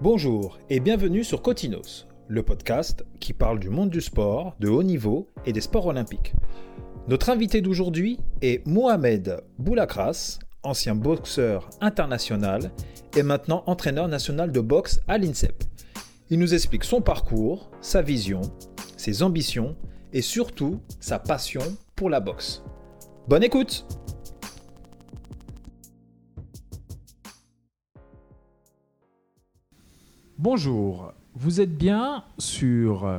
Bonjour et bienvenue sur Cotinos, le podcast qui parle du monde du sport, de haut niveau et des sports olympiques. Notre invité d'aujourd'hui est Mohamed Boulakras, ancien boxeur international et maintenant entraîneur national de boxe à l'INSEP. Il nous explique son parcours, sa vision, ses ambitions et surtout sa passion pour la boxe. Bonne écoute Bonjour, vous êtes bien sur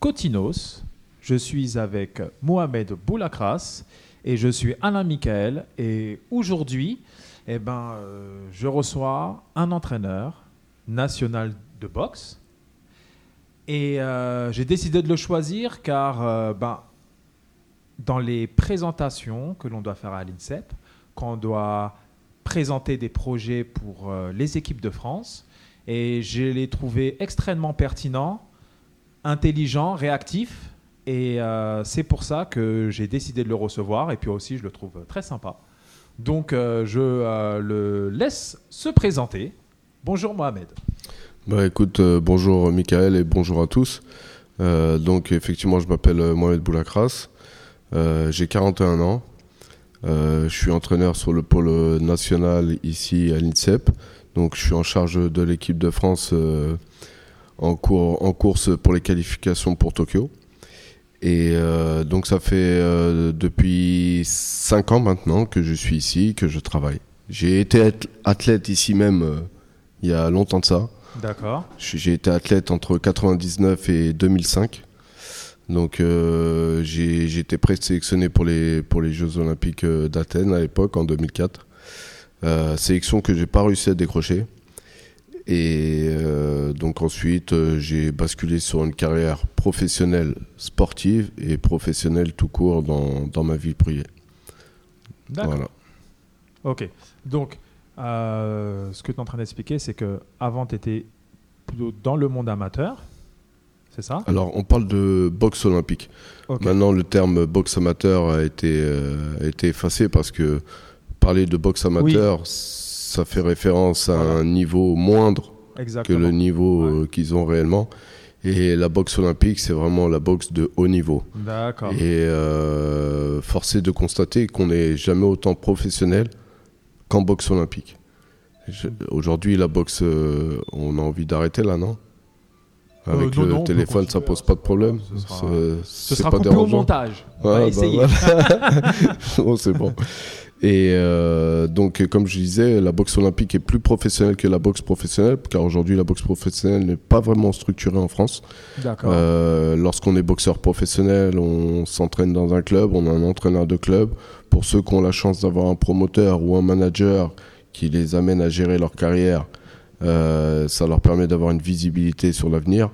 Cotinos. Je suis avec Mohamed Boulakras et je suis Alain Michael. Et aujourd'hui, eh ben, euh, je reçois un entraîneur national de boxe. Et euh, j'ai décidé de le choisir car euh, ben, dans les présentations que l'on doit faire à l'INSEP, quand on doit présenter des projets pour les équipes de France, et je l'ai trouvé extrêmement pertinent, intelligent, réactif. Et euh, c'est pour ça que j'ai décidé de le recevoir. Et puis aussi, je le trouve très sympa. Donc, euh, je euh, le laisse se présenter. Bonjour Mohamed. Bah écoute, bonjour Michael et bonjour à tous. donc effectivement, je m'appelle Mohamed Boulakras. j'ai 41 ans. je suis entraîneur sur le pôle national ici à l'INSEP. Donc je suis en charge de l'équipe de France euh, en, cours, en course pour les qualifications pour Tokyo. Et euh, donc ça fait euh, depuis 5 ans maintenant que je suis ici, que je travaille. J'ai été athlète ici même il y a longtemps de ça. D'accord. J'ai été athlète entre 99 et 2005. Donc j'ai été présélectionné pour les, pour les Jeux Olympiques d'Athènes à l'époque, en 2004. Euh, sélection que j'ai pas réussi à décrocher. Et euh, donc ensuite, euh, j'ai basculé sur une carrière professionnelle sportive et professionnelle tout court dans, dans ma vie privée. D'accord. Voilà. Ok. Donc, ce que tu es en train d'expliquer, c'est que avant tu étais plutôt dans le monde amateur, c'est ça? Alors, on parle de boxe olympique. Maintenant, le terme boxe amateur a été, a été effacé parce que parler de boxe amateur, ça fait référence à un niveau moindre que le niveau euh, qu'ils ont réellement. Et la boxe olympique, c'est vraiment la boxe de haut niveau. D'accord. Et euh, force est de constater qu'on n'est jamais autant professionnel qu'en boxe olympique. Aujourd'hui, la boxe, euh, on a envie d'arrêter là, non? Avec le téléphone, ça pose pas de problème. Ce sera, pas coupé au montage. On va bah essayer. c'est bon. Et euh, donc, comme je disais, la boxe olympique est plus professionnelle que la boxe professionnelle, car aujourd'hui, la boxe professionnelle n'est pas vraiment structurée en France. Euh, Lorsqu'on est boxeur professionnel, on s'entraîne dans un club, on a un entraîneur de club. Pour ceux qui ont la chance d'avoir un promoteur ou un manager qui les amène à gérer leur carrière, euh, ça leur permet d'avoir une visibilité sur l'avenir.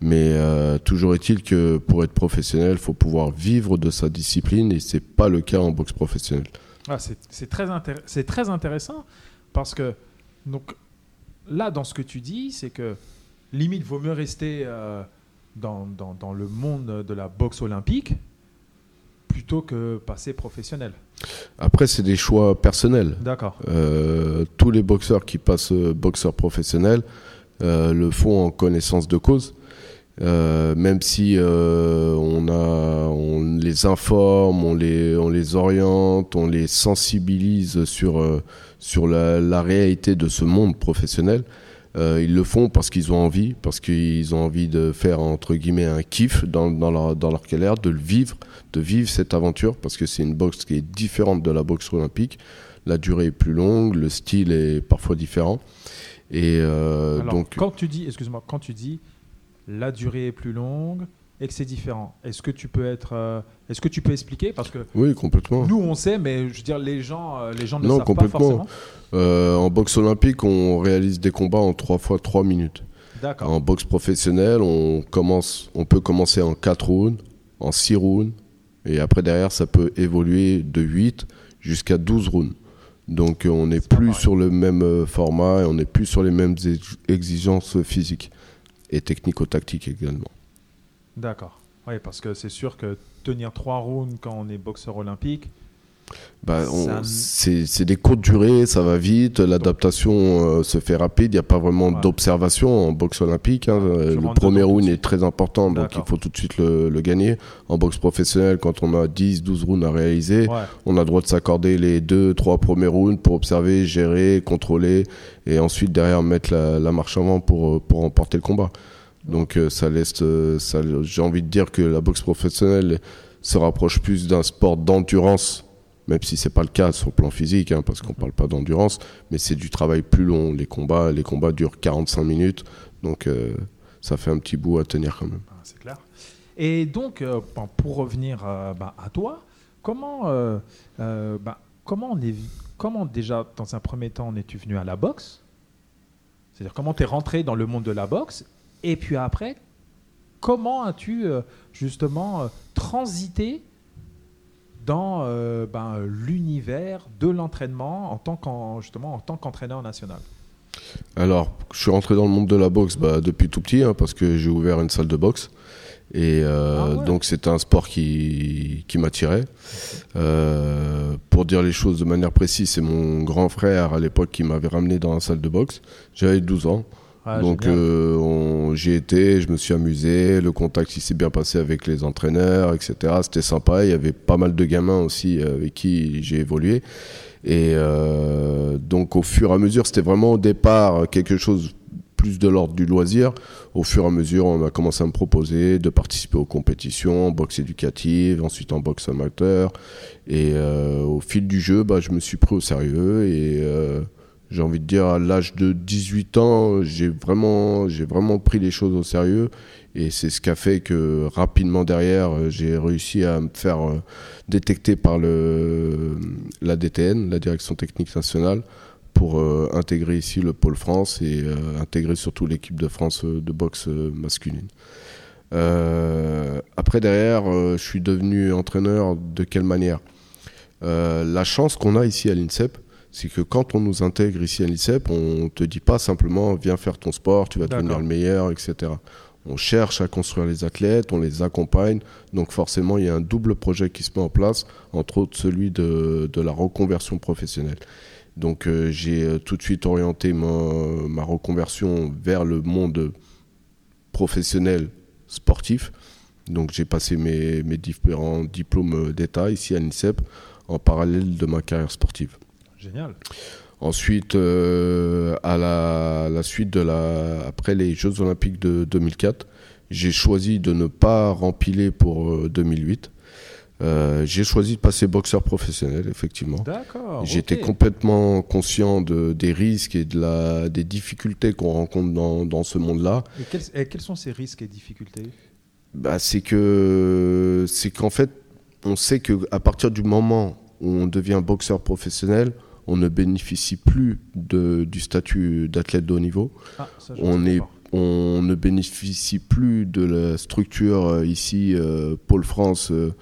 Mais euh, toujours est-il que pour être professionnel, il faut pouvoir vivre de sa discipline et c'est pas le cas en boxe professionnelle. Ah, c'est très, très intéressant parce que donc, là, dans ce que tu dis, c'est que limite, vaut mieux rester euh, dans, dans, dans, le monde de la boxe olympique plutôt que passer professionnel. Après, c'est des choix personnels. D'accord. Euh, tous les boxeurs qui passent boxeur professionnel euh, le font en connaissance de cause. Euh, même si euh, on, a, on les informe, on les, on les oriente, on les sensibilise sur, euh, sur la, la, réalité de ce monde professionnel, ils le font parce qu'ils ont envie, parce qu'ils ont envie de faire entre guillemets un kiff dans, dans, leur, dans leur carrière, de le vivre, de vivre cette aventure, parce que c'est une boxe qui est différente de la boxe olympique. La durée est plus longue, le style est parfois différent. Et Alors, donc, quand tu dis, excuse-moi, quand tu dis la durée est plus longue et que c'est différent. Est-ce que tu peux être, euh, est-ce que tu peux expliquer? Parce que oui complètement. Nous on sait, mais je veux dire les gens, euh, les gens ne non, savent pas forcément. Euh, en boxe olympique, on réalise des combats en 3 fois 3 minutes. D'accord. En boxe professionnelle, on commence, on peut commencer en 4 rounds, en 6 rounds, et après derrière ça peut évoluer de 8 jusqu'à 12 rounds. Donc on n'est plus sur le même format et on n'est plus sur les mêmes exigences physiques et technico-tactique également. D'accord. Oui, parce que c'est sûr que tenir trois rounds quand on est boxeur olympique, bah, c'est des courtes durées, ça va vite, l'adaptation euh, se fait rapide, il n'y a pas vraiment d'observation en boxe olympique. Hein. le premier round est très important, donc il faut tout de suite le, gagner. En boxe professionnelle, quand on a 10, 12 rounds à réaliser, on a le droit de s'accorder les 2, 3 premiers rounds pour observer, gérer, contrôler, et ensuite derrière mettre la, marche avant pour, pour remporter le combat. Donc euh, ça laisse, euh, j'ai envie de dire que la boxe professionnelle se rapproche plus d'un sport d'endurance même si c'est pas le cas sur le plan physique, hein, parce qu'on parle pas d'endurance, mais c'est du travail plus long. Les combats, les combats durent 45 minutes, donc euh, ça fait un petit bout à tenir quand même. Ah, c'est clair. Et donc, euh, pour revenir euh, bah, à toi, comment, bah, comment, comment déjà, dans un premier temps, es-tu venu à la boxe? C'est-à-dire, comment tu es rentré dans le monde de la boxe? Et puis après, comment as-tu justement transité dans euh, ben, l'univers de l'entraînement en tant justement en tant qu'entraîneur national Alors, je suis rentré dans le monde de la boxe bah, depuis tout petit hein, parce que j'ai ouvert une salle de boxe. Et euh, ah donc c'était un sport qui, qui m'attirait. Euh, pour dire les choses de manière précise, c'est mon grand frère à l'époque qui m'avait ramené dans la salle de boxe. J'avais 12 ans. Ah, Donc euh, j'y étais, je me suis amusé, le contact s'est bien passé avec les entraîneurs, etc. C'était sympa, il y avait pas mal de gamins aussi euh, avec qui j'ai évolué. Et euh, donc au fur et à mesure, c'était vraiment au départ quelque chose plus de l'ordre du loisir. Au fur et à mesure, on a commencé à me proposer de participer aux compétitions, en boxe éducative, ensuite en boxe amateur. Et au fil du jeu, bah, je me suis pris au sérieux et j'ai envie de dire, à l'âge de 18 ans, j'ai vraiment, j'ai vraiment pris les choses au sérieux. Et c'est ce qui a fait que rapidement derrière, j'ai réussi à me faire euh, détecter par le, la DTN, la Direction Technique Nationale, pour euh, intégrer ici le pôle France et euh, intégrer surtout l'équipe de France de boxe masculine. après, derrière, je suis devenu entraîneur de quelle manière? La chance qu'on a ici à l'INSEP, c'est que quand on nous intègre ici à l'ICEP, on te dit pas simplement viens faire ton sport, tu vas devenir le meilleur, etc. On cherche à construire les athlètes, on les accompagne. Donc forcément, il y a un double projet qui se met en place, entre autres celui de, la reconversion professionnelle. Donc euh, j'ai euh, tout de suite orienté ma, reconversion vers le monde professionnel sportif. Donc j'ai passé mes, mes différents diplômes d'État ici à l'INSEP en parallèle de ma carrière sportive. Génial. Ensuite, euh, à la, suite de la, après les Jeux Olympiques de 2004, j'ai choisi de ne pas rempiler pour 2008. Euh, euh, j'ai choisi de passer boxeur professionnel, effectivement. D'accord. J'étais complètement conscient de, des risques et de la, des difficultés qu'on rencontre dans, dans ce monde-là. Et quels, quels, sont ces risques et difficultés? Bah, C'est que, c'est qu'en fait, on sait qu'à partir du moment où on devient boxeur professionnel, on ne bénéficie plus de, du statut d'athlète de haut niveau. Ah, on, est, on ne bénéficie plus de la structure euh, ici, euh, Pôle France, euh,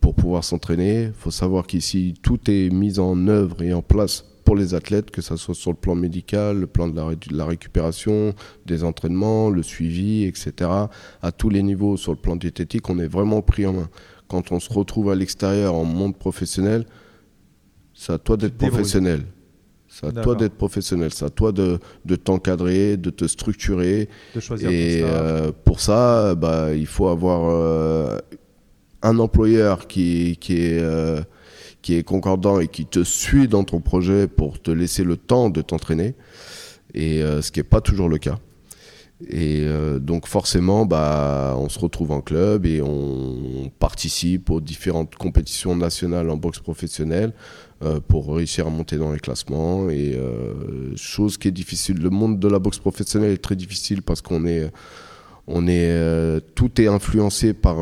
pour pouvoir s'entraîner. Il faut savoir qu'ici, tout est mis en œuvre et en place pour les athlètes, que ce soit sur le plan médical, le plan de la, de la, récupération, des entraînements, le suivi, etc. À tous les niveaux, sur le plan diététique, on est vraiment pris en main. Quand on se retrouve à l'extérieur en monde professionnel, c'est à toi d'être professionnel. C'est à toi d'être professionnel. C'est à toi de, de t'encadrer, de te structurer. De choisir Et euh, pour ça, bah, il faut avoir euh, un employeur qui, qui est. Euh, qui est concordant et qui te suit dans ton projet pour te laisser le temps de t'entraîner, et ce qui n'est pas toujours le cas. Et donc forcément, bah, on se retrouve en club et on participe aux différentes compétitions nationales en boxe professionnelle. Euh, pour réussir à monter dans les classements. Et euh, chose qui est difficile. Le monde de la boxe professionnelle est très difficile parce qu'on est, on est, euh, tout est influencé par,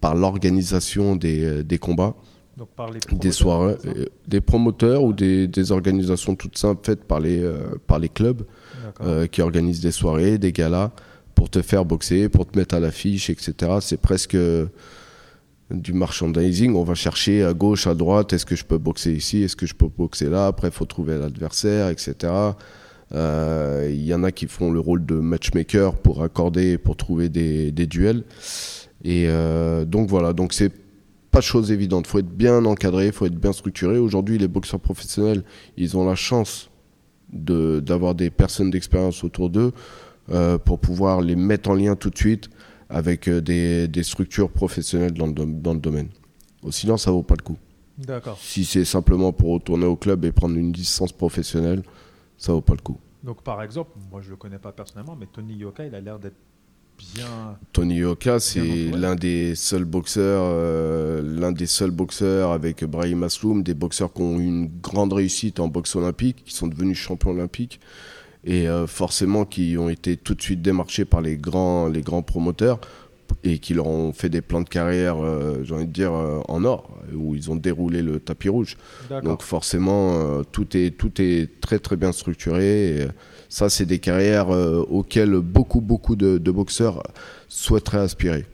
par l'organisation des, des, combats. Donc par les des soirées, des promoteurs ou des, des, organisations toutes simples faites par les, par les clubs qui organisent des soirées, des galas pour te faire boxer, pour te mettre à l'affiche, etc. C'est presque du merchandising, on va chercher à gauche, à droite, est-ce que je peux boxer ici, est-ce que je peux boxer là, après il faut trouver l'adversaire, etc. Euh, il y en a qui font le rôle de matchmaker pour accorder, pour trouver des, duels. Et euh, donc voilà, donc c'est pas chose évidente. Il faut être bien encadré, il faut être bien structuré. Aujourd'hui, les boxeurs professionnels, ils ont la chance d'avoir des personnes d'expérience autour d'eux euh, pour pouvoir les mettre en lien tout de suite avec euh, des, des, structures professionnelles dans le, dans le domaine. Sinon, ça vaut pas le coup. D'accord. Si c'est simplement pour retourner au club et prendre une licence professionnelle, ça vaut pas le coup. Donc, par exemple, moi je le connais pas personnellement, mais Tony Yoka, il a l'air d'être bien. Tony Yoka, c'est l'un des seuls boxeurs, euh, l'un des seuls boxeurs avec Brahim Asloum, des boxeurs qui ont eu une grande réussite en boxe olympique, qui sont devenus champions olympiques et euh, forcément qui ont été tout de suite démarchés par les grands, les grands promoteurs et qui leur ont fait des plans de carrière, euh, j'ai envie de dire, en or, où ils ont déroulé le tapis rouge. Donc forcément, tout, est, tout est très très bien structuré. Et, ça, c'est des carrières euh, auxquelles beaucoup, beaucoup de, boxeurs souhaiteraient aspirer.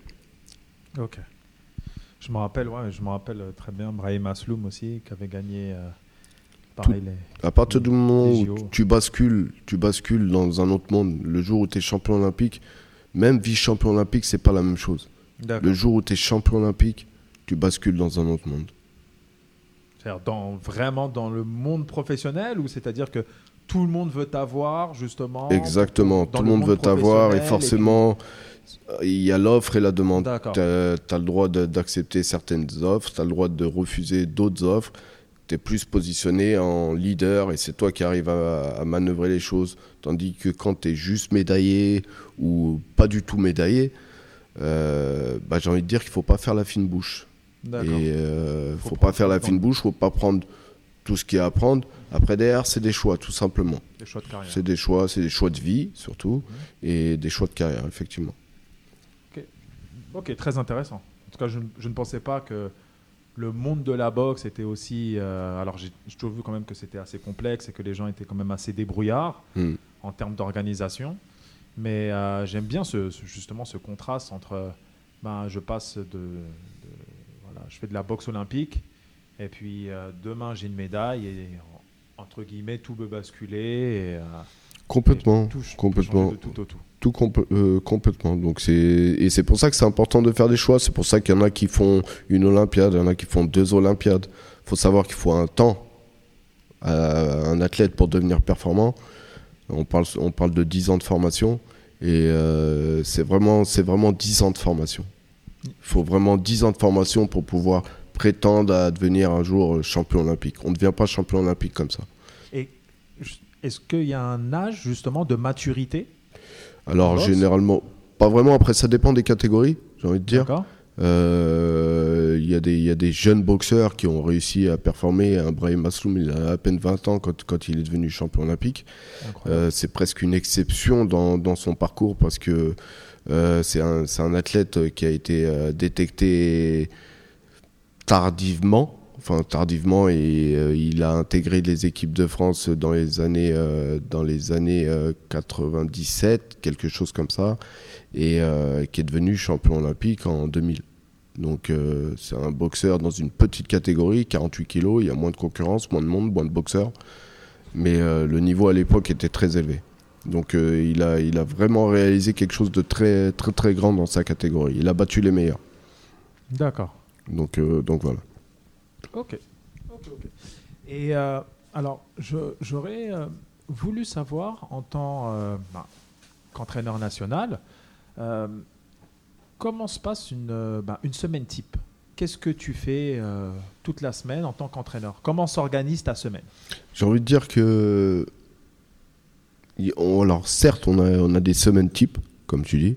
Ok. Je me rappelle, ouais, je me rappelle très bien Brahim Asloum aussi, qui avait gagné. Euh, pareil, à partir du moment où tu bascules, tu bascules dans un autre monde, le jour où tu es champion olympique, même vice-champion olympique, c'est pas la même chose. Le jour où tu es champion olympique, tu bascules dans un autre monde. C'est-à-dire dans, vraiment dans le monde professionnel ou c'est-à-dire que tout le monde veut t'avoir, justement. Exactement, tout le monde, veut t'avoir et forcément, il y a l'offre et la demande. Tu as, le droit d'accepter certaines offres, tu as le droit de refuser d'autres offres. Tu es plus positionné en leader et c'est toi qui arrives à, manœuvrer les choses. Tandis que quand tu es juste médaillé ou pas du tout médaillé, euh, bah, j'ai envie de dire qu'il ne faut pas faire la fine bouche. Et il euh, ne faut, pas faire la fine bouche, il ne faut pas prendre tout ce qu'il y a à prendre. Après, derrière, c'est des choix, tout simplement. Des choix de carrière. C'est des choix, c'est des choix de vie, surtout, et des choix de carrière, effectivement. Ok, très intéressant. En tout cas, je, ne pensais pas que le monde de la boxe était aussi. Euh, alors, j'ai toujours vu quand même que c'était assez complexe et que les gens étaient quand même assez débrouillards hmm. en termes d'organisation. Mais euh, j'aime bien ce, justement ce contraste entre. Ben, je passe de, voilà, je fais de la boxe olympique et puis euh, demain j'ai une médaille et entre guillemets tout peut basculer. Et, euh, complètement, tout, complètement. tout au tout. Tout euh, complètement. Donc c'est et c'est pour ça que c'est important de faire des choix. C'est pour ça qu'il y en a qui font une Olympiade, il y en a qui font deux Olympiades. Il faut savoir qu'il faut un temps à un athlète pour devenir performant. On parle on parle de 10 ans de formation et c'est vraiment c'est vraiment 10 ans de formation. Il faut vraiment 10 ans de formation pour pouvoir prétendent à devenir un jour champion olympique. On ne devient pas champion olympique comme ça. Et est-ce qu'il y a un âge justement de maturité Alors généralement, pas vraiment. Après, ça dépend des catégories, j'ai envie de dire. Euh, il y, y, a des jeunes boxeurs qui ont réussi à performer. Un Brahim Masloum, il a à peine 20 ans quand, quand il est devenu champion olympique. Euh, c'est presque une exception dans, dans, son parcours parce que euh, c'est un, un, athlète qui a été détecté tardivement. Enfin, tardivement, et euh, il a intégré les équipes de France dans les années, euh, dans les années 97, euh, quelque chose comme ça, et qui est devenu champion olympique en 2000. Donc, c'est un boxeur dans une petite catégorie, 48 kilos, il y a moins de concurrence, moins de monde, moins de boxeurs, mais le niveau à l'époque était très élevé. Donc, il, a, il a vraiment réalisé quelque chose de très, très, très grand dans sa catégorie. Il a battu les meilleurs. D'accord. Donc, euh, donc voilà. Ok. Et euh, alors, j'aurais euh, voulu savoir, en tant bah, qu'entraîneur national, comment se passe une, bah, une semaine type? Qu'est-ce que tu fais toute la semaine en tant qu'entraîneur? Comment s'organise ta semaine? J'ai envie de dire que. Alors, certes, on a, on a des semaines types, comme tu dis.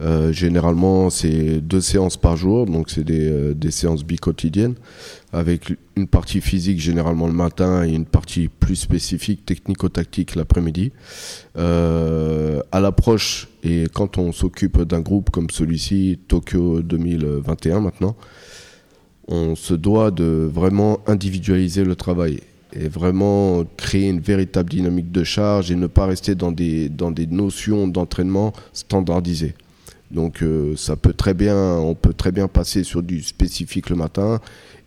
Euh, généralement, c'est deux séances par jour, donc c'est des, euh, des, séances bi-quotidiennes, avec une partie physique généralement le matin et une partie plus spécifique technico-tactique l'après-midi. Euh, à l'approche, et quand on s'occupe d'un groupe comme celui-ci, Tokyo 2021 maintenant, on se doit de vraiment individualiser le travail et vraiment créer une véritable dynamique de charge et ne pas rester dans des, dans des notions d'entraînement standardisées. Donc euh, ça peut très bien, on peut très bien passer sur du spécifique le matin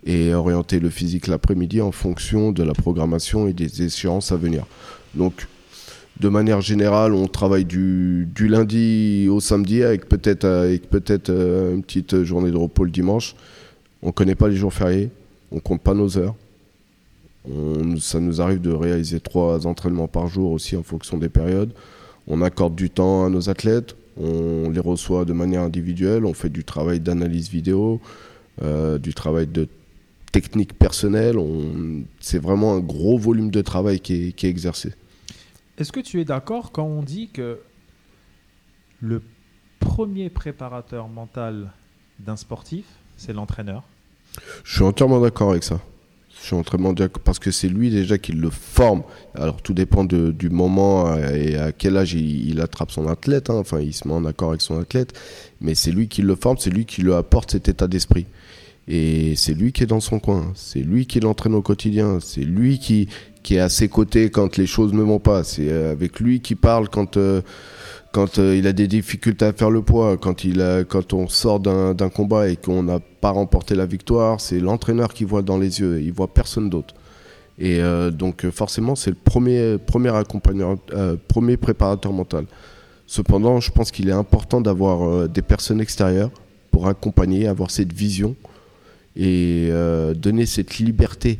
et orienter le physique l'après-midi en fonction de la programmation et des échéances à venir. Donc de manière générale, on travaille du, du lundi au samedi avec peut-être peut-être euh, une petite journée de repos le dimanche On connaît pas les jours fériés, on compte pas nos heures. Ça nous arrive de réaliser trois entraînements par jour aussi en fonction des périodes. On accorde du temps à nos athlètes, on les reçoit de manière individuelle, on fait du travail d'analyse vidéo, euh, du travail de technique personnelle. C'est vraiment un gros volume de travail qui est, qui est exercé. Est-ce que tu es d'accord quand on dit que le premier préparateur mental d'un sportif, c'est l'entraîneur? Je suis entièrement d'accord avec ça. Je suis entièrement d'accord parce que c'est lui déjà qui le forme. Alors tout dépend du moment et à quel âge il, attrape son athlète. Hein. Enfin, il se met en accord avec son athlète. Mais c'est lui qui le forme, c'est lui qui lui apporte cet état d'esprit. Et c'est lui qui est dans son coin. C'est lui qui l'entraîne au quotidien. C'est lui qui, est à ses côtés quand les choses ne vont pas. C'est avec lui qui parle quand... Euh, quand euh, il a des difficultés à faire le poids, quand, il a, quand on sort d'un combat et qu'on n'a pas remporté la victoire, c'est l'entraîneur qui voit dans les yeux, il voit personne d'autre. Et euh, donc euh, forcément, c'est le premier, premier accompagneur, premier préparateur mental. Cependant, je pense qu'il est important d'avoir des personnes extérieures pour accompagner, avoir cette vision et donner cette liberté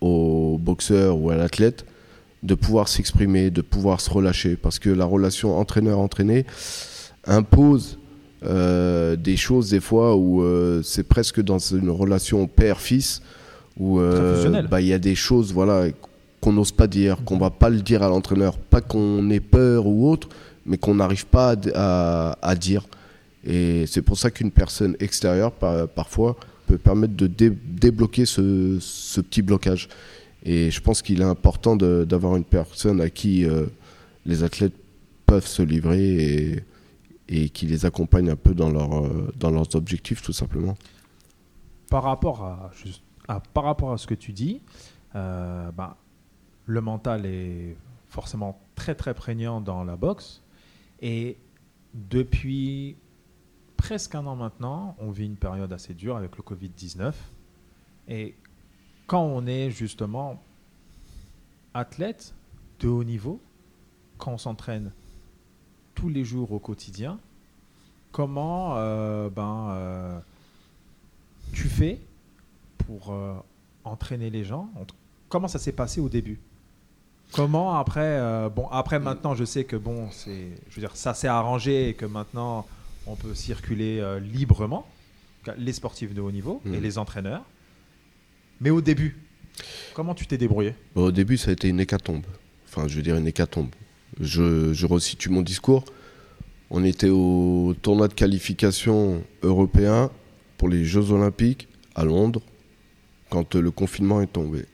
au boxeur ou à l'athlète de pouvoir s'exprimer, de pouvoir se relâcher, parce que la relation entraîneur-entraîné impose euh, des choses des fois où euh, c'est presque dans une relation père-fils où euh, bah, il y a des choses voilà qu'on n'ose pas dire, qu'on va pas le dire à l'entraîneur, pas qu'on ait peur ou autre, mais qu'on n'arrive pas à, dire. Et c'est pour ça qu'une personne extérieure parfois permettre de débloquer ce, petit blocage. Et je pense qu'il est important d'avoir une personne à qui euh, les athlètes peuvent se livrer et, qui les accompagne un peu dans, leur, euh, dans leurs objectifs, tout simplement. Par rapport à, par rapport à ce que tu dis, euh, bah, le mental est forcément très très prégnant dans la boxe. Et depuis presque un an maintenant, on vit une période assez dure avec le Covid-19. Et quand on est justement athlète de haut niveau, quand on s'entraîne tous les jours au quotidien, comment euh, ben, euh, tu fais pour euh, entraîner les gens? Comment ça s'est passé au début? Comment après, bon après maintenant je sais que bon c'est, je veux dire ça s'est arrangé et que maintenant on peut circuler librement, les sportifs de haut niveau et mmh. les entraîneurs. Mais au début, comment tu t'es débrouillé? Au début, ça a été une hécatombe. Enfin, je veux dire une hécatombe. Je, je resitue mon discours. On était au tournoi de qualification européen pour les Jeux Olympiques à Londres quand le confinement est tombé.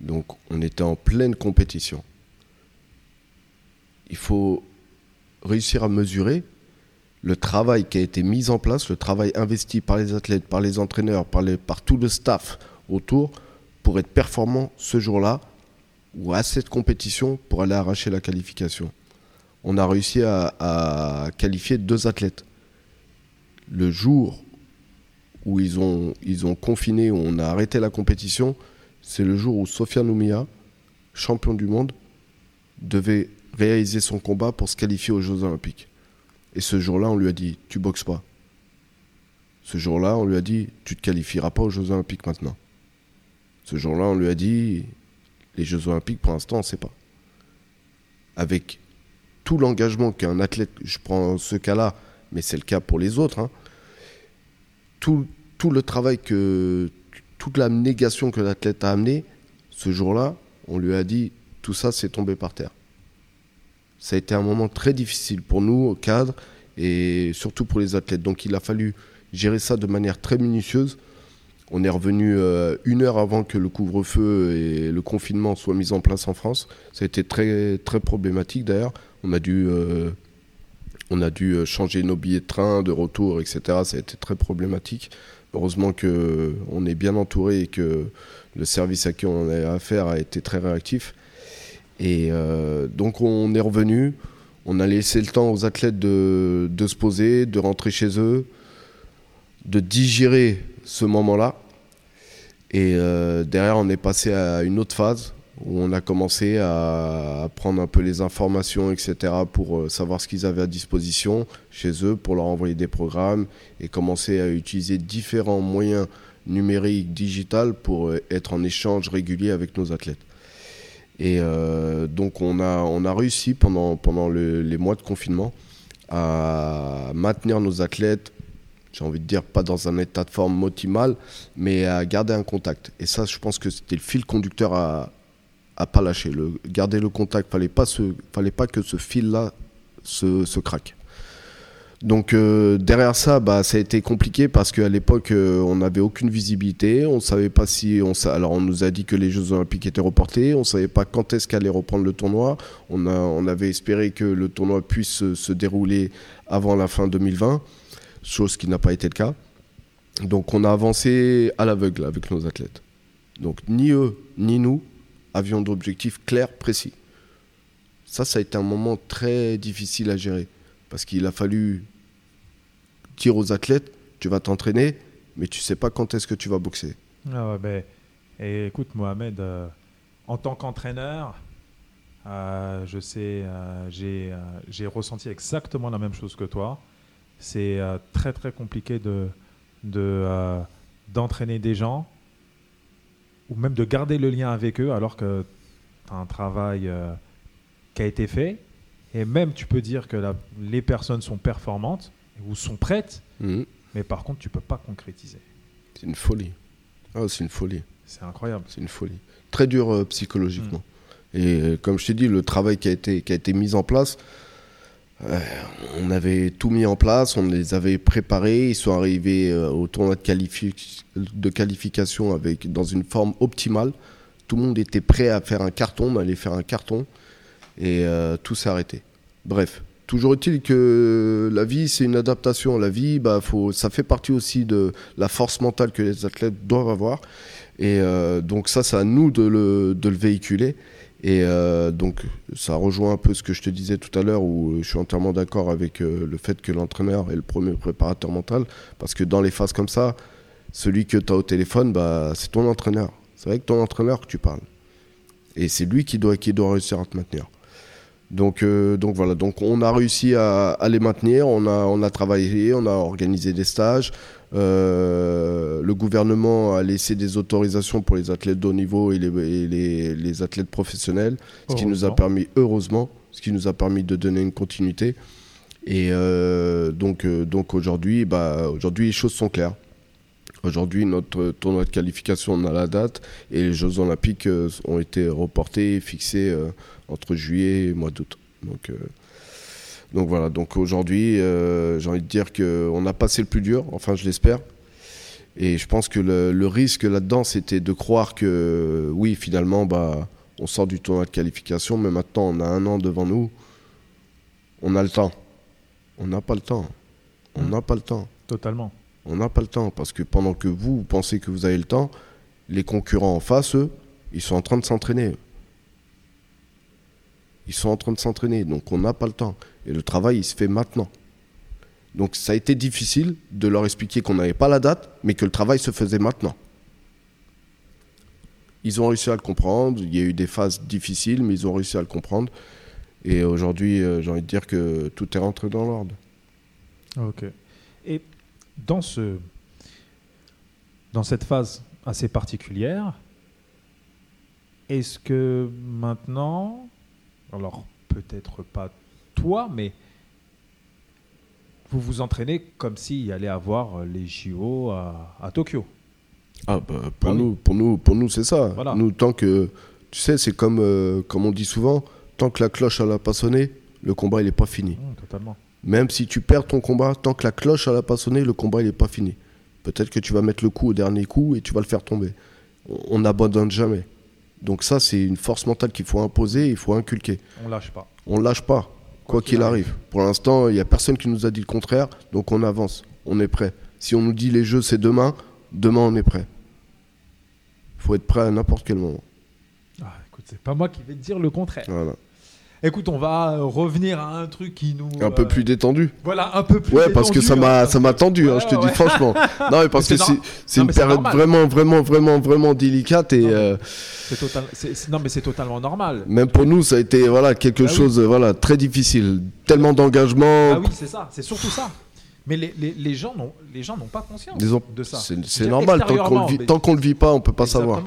Donc on était en pleine compétition. Il faut réussir à mesurer le travail qui a été mis en place, le travail investi par les athlètes, par les entraîneurs, par, les, par tout le staff, autour pour être performant ce jour-là ou à cette compétition pour aller arracher la qualification. On a réussi à, qualifier deux athlètes. Le jour où ils ont, ils ont confiné, où on a arrêté la compétition, c'est le jour où Sofia Noumia, champion du monde, devait réaliser son combat pour se qualifier aux Jeux Olympiques. Et ce jour-là, on lui a dit, tu boxes pas. Ce jour-là, on lui a dit, tu te qualifieras pas aux Jeux Olympiques maintenant. Ce jour-là, on lui a dit les Jeux Olympiques, pour l'instant, on ne sait pas. Avec tout l'engagement qu'un athlète, je prends ce cas-là, mais c'est le cas pour les autres, hein, tout, le travail que. toute la négation que l'athlète a amené, ce jour-là, on lui a dit tout ça, c'est tombé par terre. Ça a été un moment très difficile pour nous, au cadre, et surtout pour les athlètes. Donc il a fallu gérer ça de manière très minutieuse on est revenu euh, une heure avant que le couvre-feu et le confinement soient mis en place en France. Ça a été très, très problématique d'ailleurs. On a dû, euh, on a dû euh, changer nos billets de train, de retour, etc. Ça a été très problématique. Heureusement qu'on est bien entouré et que le service à qui on a affaire a été très réactif. Et donc on est revenu. On a laissé le temps aux athlètes de, se poser, de rentrer chez eux, de digérer ce moment-là. Et euh, derrière, on est passé à une autre phase. où on a commencé à, prendre un peu les informations, etc., pour euh, savoir ce qu'ils avaient à disposition chez eux, pour leur envoyer des programmes et commencer à utiliser différents moyens numériques, digitales, pour euh, être en échange régulier avec nos athlètes. Et euh, donc on a, on a réussi pendant, pendant les mois de confinement à maintenir nos athlètes, j'ai envie de dire pas dans un état de forme optimal, mais à garder un contact. Et ça, je pense que c'était le fil conducteur à, à pas lâcher. Le, garder le contact, fallait pas fallait pas que ce fil-là se, craque. Donc euh, derrière ça, bah, ça a été compliqué parce qu'à l'époque, euh, on n'avait aucune visibilité. On savait pas si on alors on nous a dit que les Jeux Olympiques étaient reportés. On savait pas quand est-ce qu'allait reprendre le tournoi. On a, on avait espéré que le tournoi puisse se, dérouler avant la fin 2020, chose qui n'a pas été le cas. Donc on a avancé à l'aveugle avec nos athlètes. Donc ni eux ni nous avions d'objectifs clairs, précis. Ça, ça a été un moment très difficile à gérer. Parce qu'il a fallu dire aux athlètes, tu vas t'entraîner, mais tu sais pas quand est-ce que tu vas boxer. Ah ben, et écoute, Mohamed, euh, en tant qu'entraîneur, euh, je sais, euh, j'ai ressenti exactement la même chose que toi. C'est très très compliqué de d'entraîner des gens ou même de garder le lien avec eux alors que tu as un travail qui a été fait. Et même, tu peux dire que les personnes sont performantes ou sont prêtes, mhm. mais par contre, tu peux pas concrétiser. C'est une folie. Ah, c'est une folie. C'est incroyable. C'est une folie. Très dur euh, psychologiquement. Mhm. Et euh, comme je t'ai dit, le travail qui a été, qui a été mis en place, on avait tout mis en place, on les avait préparés, ils sont arrivés euh, au tournoi de, qualification avec, dans une forme optimale. Tout le monde était prêt à faire un carton, on allait faire un carton, et euh, tout s'est arrêté. Bref, toujours est-il que la vie, c'est une adaptation. La vie, bah, ça fait partie aussi de la force mentale que les athlètes doivent avoir. Et euh, donc ça, c'est à nous de le, véhiculer. Et euh, donc, ça rejoint un peu ce que je te disais tout à l'heure, où je suis entièrement d'accord avec euh, le fait que l'entraîneur est le premier préparateur mental, parce que dans les phases comme ça, celui que tu as au téléphone, bah, c'est ton entraîneur. C'est avec ton entraîneur que tu parles. Et c'est lui qui doit réussir à te maintenir. Donc, euh, donc voilà, donc on a réussi à, à, les maintenir, on a, on a travaillé, on a organisé des stages, euh, le gouvernement a laissé des autorisations pour les athlètes de haut niveau et les, les, athlètes professionnels, ce qui nous a permis, heureusement, ce qui nous a permis de donner une continuité. Et euh, donc, donc aujourd'hui, bah, aujourd'hui, les choses sont claires. Aujourd'hui, notre tournoi de qualification, on a la date et les Jeux Olympiques ont été reportés et fixés entre juillet et mois d'août. Donc, donc voilà, donc aujourd'hui, euh, j'ai envie de dire qu'on a passé le plus dur, enfin je l'espère. Et je pense que le, risque là-dedans, c'était de croire que oui, finalement, bah, on sort du tournoi de qualification, mais maintenant on a un an devant nous. On a le temps. On n'a pas le temps. On mmh. n'a pas le temps. Totalement. On n'a pas le temps parce que pendant que vous, vous pensez que vous avez le temps, les concurrents en face, eux, ils sont en train de s'entraîner. Ils sont en train de s'entraîner, donc on n'a pas le temps. Et le travail, il se fait maintenant. Donc ça a été difficile de leur expliquer qu'on n'avait pas la date, mais que le travail se faisait maintenant. Ils ont réussi à le comprendre. Il y a eu des phases difficiles, mais ils ont réussi à le comprendre. Et aujourd'hui, euh, j'ai envie de dire que tout est rentré dans l'ordre. Ok. Et dans, ce, dans cette phase assez particulière, est-ce que maintenant, alors peut-être pas toi, mais vous vous entraînez comme s'il y allait avoir les JO à, Tokyo. Ah bah, pour, ah nous, pour nous, pour nous, c'est ça. Nous, tant que, tu sais, c'est comme, euh, comme on dit souvent, tant que la cloche n'a pas sonné, le combat il n'est pas fini. Mmh, totalement. Même si tu perds ton combat, tant que la cloche n'a pas sonné, le combat il n'est pas fini. Peut-être que tu vas mettre le coup au dernier coup et tu vas le faire tomber. On n'abandonne jamais. Donc ça, c'est une force mentale qu'il faut imposer, il faut inculquer. On lâche pas. On lâche pas, quoi qu'il arrive. Pour l'instant, il n'y a personne qui nous a dit le contraire, donc on avance, on est prêt. Si on nous dit les jeux c'est demain, demain on est prêt. Il faut être prêt à n'importe quel moment. Ah, écoute, c'est pas moi qui vais te dire le contraire. Voilà. Écoute, on va euh, revenir à un truc qui nous. Un peu euh, plus détendu. Voilà, un peu plus. Ouais, parce que ça m'a hein. ça m'a tendu, hein, je te ouais. dis franchement. Non, mais parce Mais que c'est une période vraiment vraiment vraiment vraiment délicate et Non, mais- euh, C'est total... Non, mais c'est totalement normal. même pour nous ça a été voilà quelque Ah oui. chose euh, voilà très difficile, tellement d'engagement. Ah oui, c'est ça, c'est surtout ça. Mais les, les, les gens n'ont pas conscience Disons, de ça. c'est normal tant qu'on extérieurement, le vit pas, on peut pas savoir.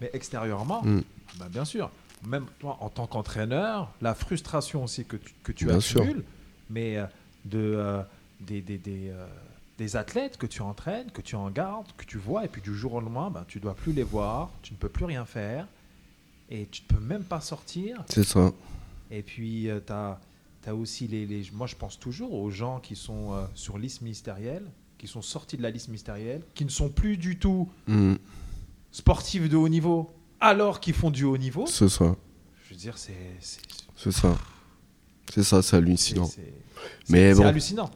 Mais extérieurement, Mm. bah, bien sûr. Même toi, en tant qu'entraîneur, la frustration aussi que tu, que tu Bien sûr. accumules, mais euh, de, euh, des, des, des, euh, des athlètes que tu entraînes, que tu en gardes, que tu vois, et puis du jour au lendemain, bah, tu dois plus les voir, tu ne peux plus rien faire, et tu ne peux même pas sortir. C'est ça. Et puis, tu as, aussi les, les- Moi, je pense toujours aux gens qui sont euh, sur liste ministérielle, qui sont sortis de la liste ministérielle, qui ne sont plus du tout Mm, sportifs de haut niveau, alors qu'ils font du haut niveau. C'est ça. Je veux dire, c'est. c'est- ça. C'est ça, c'est hallucinant. c'est- bon. hallucinant.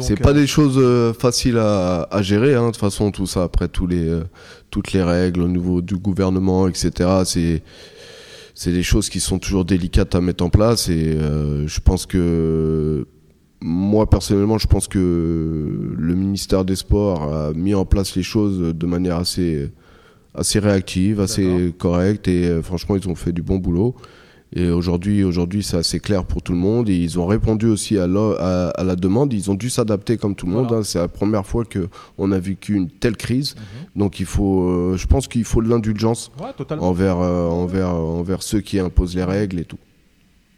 C'est euh, pas des choses euh, faciles à, à gérer, hein, de toute façon, tout ça, après tous les, euh, toutes les règles au niveau du gouvernement, etc. C'est, c'est des choses qui sont toujours délicates à mettre en place et euh, je pense que, moi personnellement, je pense que le ministère des Sports a mis en place les choses de manière assez, assez réactive, assez correcte et euh, franchement, ils ont fait du bon boulot. Et aujourd'hui, aujourd'hui, c'est assez clair pour tout le monde. Et ils ont répondu aussi à, l'o- à, à la demande. Ils ont dû s'adapter comme tout le monde. Hein. C'est la première fois que on a vécu une telle crise. mhm. Donc il faut, euh, je pense qu'il faut de l'indulgence Ouais, envers, euh, envers, envers ceux qui imposent les règles et tout.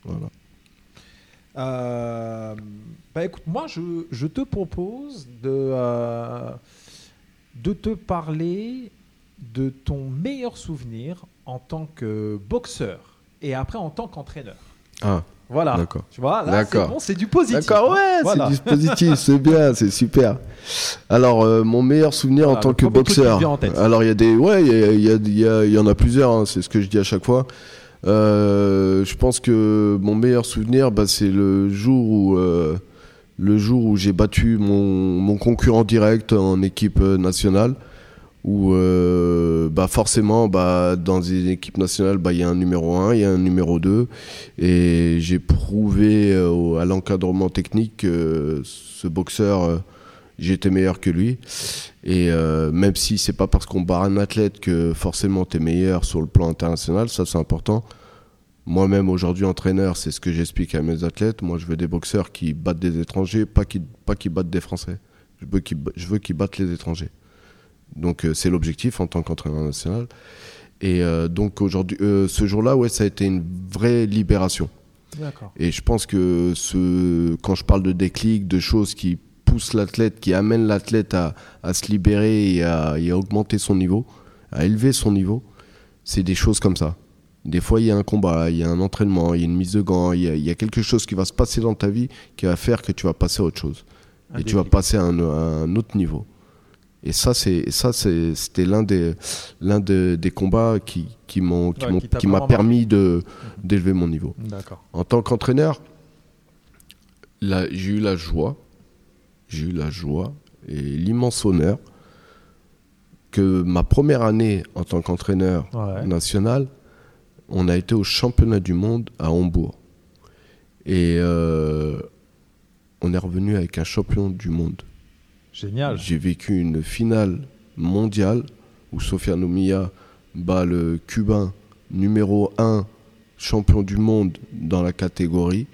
Voilà. Euh, bah écoute, moi je, je te propose de, de te parler de ton meilleur souvenir en tant que boxeur et après en tant qu'entraîneur. Ah, Voilà. d'accord. Tu vois, là c'est bon, c'est du positif. D'accord, ouais, Voilà. c'est du positif, c'est bien, c'est super. Alors, euh, mon meilleur souvenir Voilà, en tant le que boxeur. vient en tête. Alors, il y a des, ouais, il y, a- y, a- en a plusieurs. hein, c'est ce que je dis à chaque fois. Euh, je pense que mon meilleur souvenir, bah, c'est le jour où, euh, le jour où j'ai battu mon, mon concurrent direct en équipe nationale. Où, euh, bah, forcément, bah, dans une équipe nationale, bah, il y a un numéro 1, il y a un numéro 2. Et j'ai prouvé euh, à l'encadrement technique que ce boxeur, euh, j'étais meilleur que lui. Et euh, même si c'est pas parce qu'on bat un athlète que forcément tu es meilleur sur le plan international, ça c'est important. Moi-même aujourd'hui entraîneur, c'est ce que j'explique à mes athlètes. Moi je veux des boxeurs qui battent des étrangers, pas qui, pas qui battent des Français. Je veux qu'ils je veux battent les étrangers. Donc euh, c'est l'objectif en tant qu'entraîneur national. Et euh, donc aujourd'hui, euh, ce jour-là, ouais, ça a été une vraie libération. Et je pense que ce, quand je parle de déclic, de choses qui poussent l'athlète, qui amènent l'athlète à, à se libérer et à, et à augmenter son niveau, à élever son niveau, c'est des choses comme ça. Des fois, il y a un combat, il y a un entraînement, il y a une mise de gants, il y a, il y a quelque chose qui va se passer dans ta vie qui va faire que tu vas passer à autre chose. Un et tu vas passer à un, à un autre niveau. Et ça, c'est ça, c'est- c'était l'un des l'un des, des combats qui qui m'ont qui Ouais, m'a permis de d'élever mon niveau. D'accord. En tant qu'entraîneur, j'ai eu la joie, j'ai eu la joie et l'immense honneur que ma première année en tant qu'entraîneur Ouais. national, on a été au championnat du monde à Hambourg. Et euh, on est revenu avec un champion du monde. Génial. J'ai vécu une finale mondiale où Sofiane Omiya bat le Cubain numéro 1 champion du monde dans la catégorie,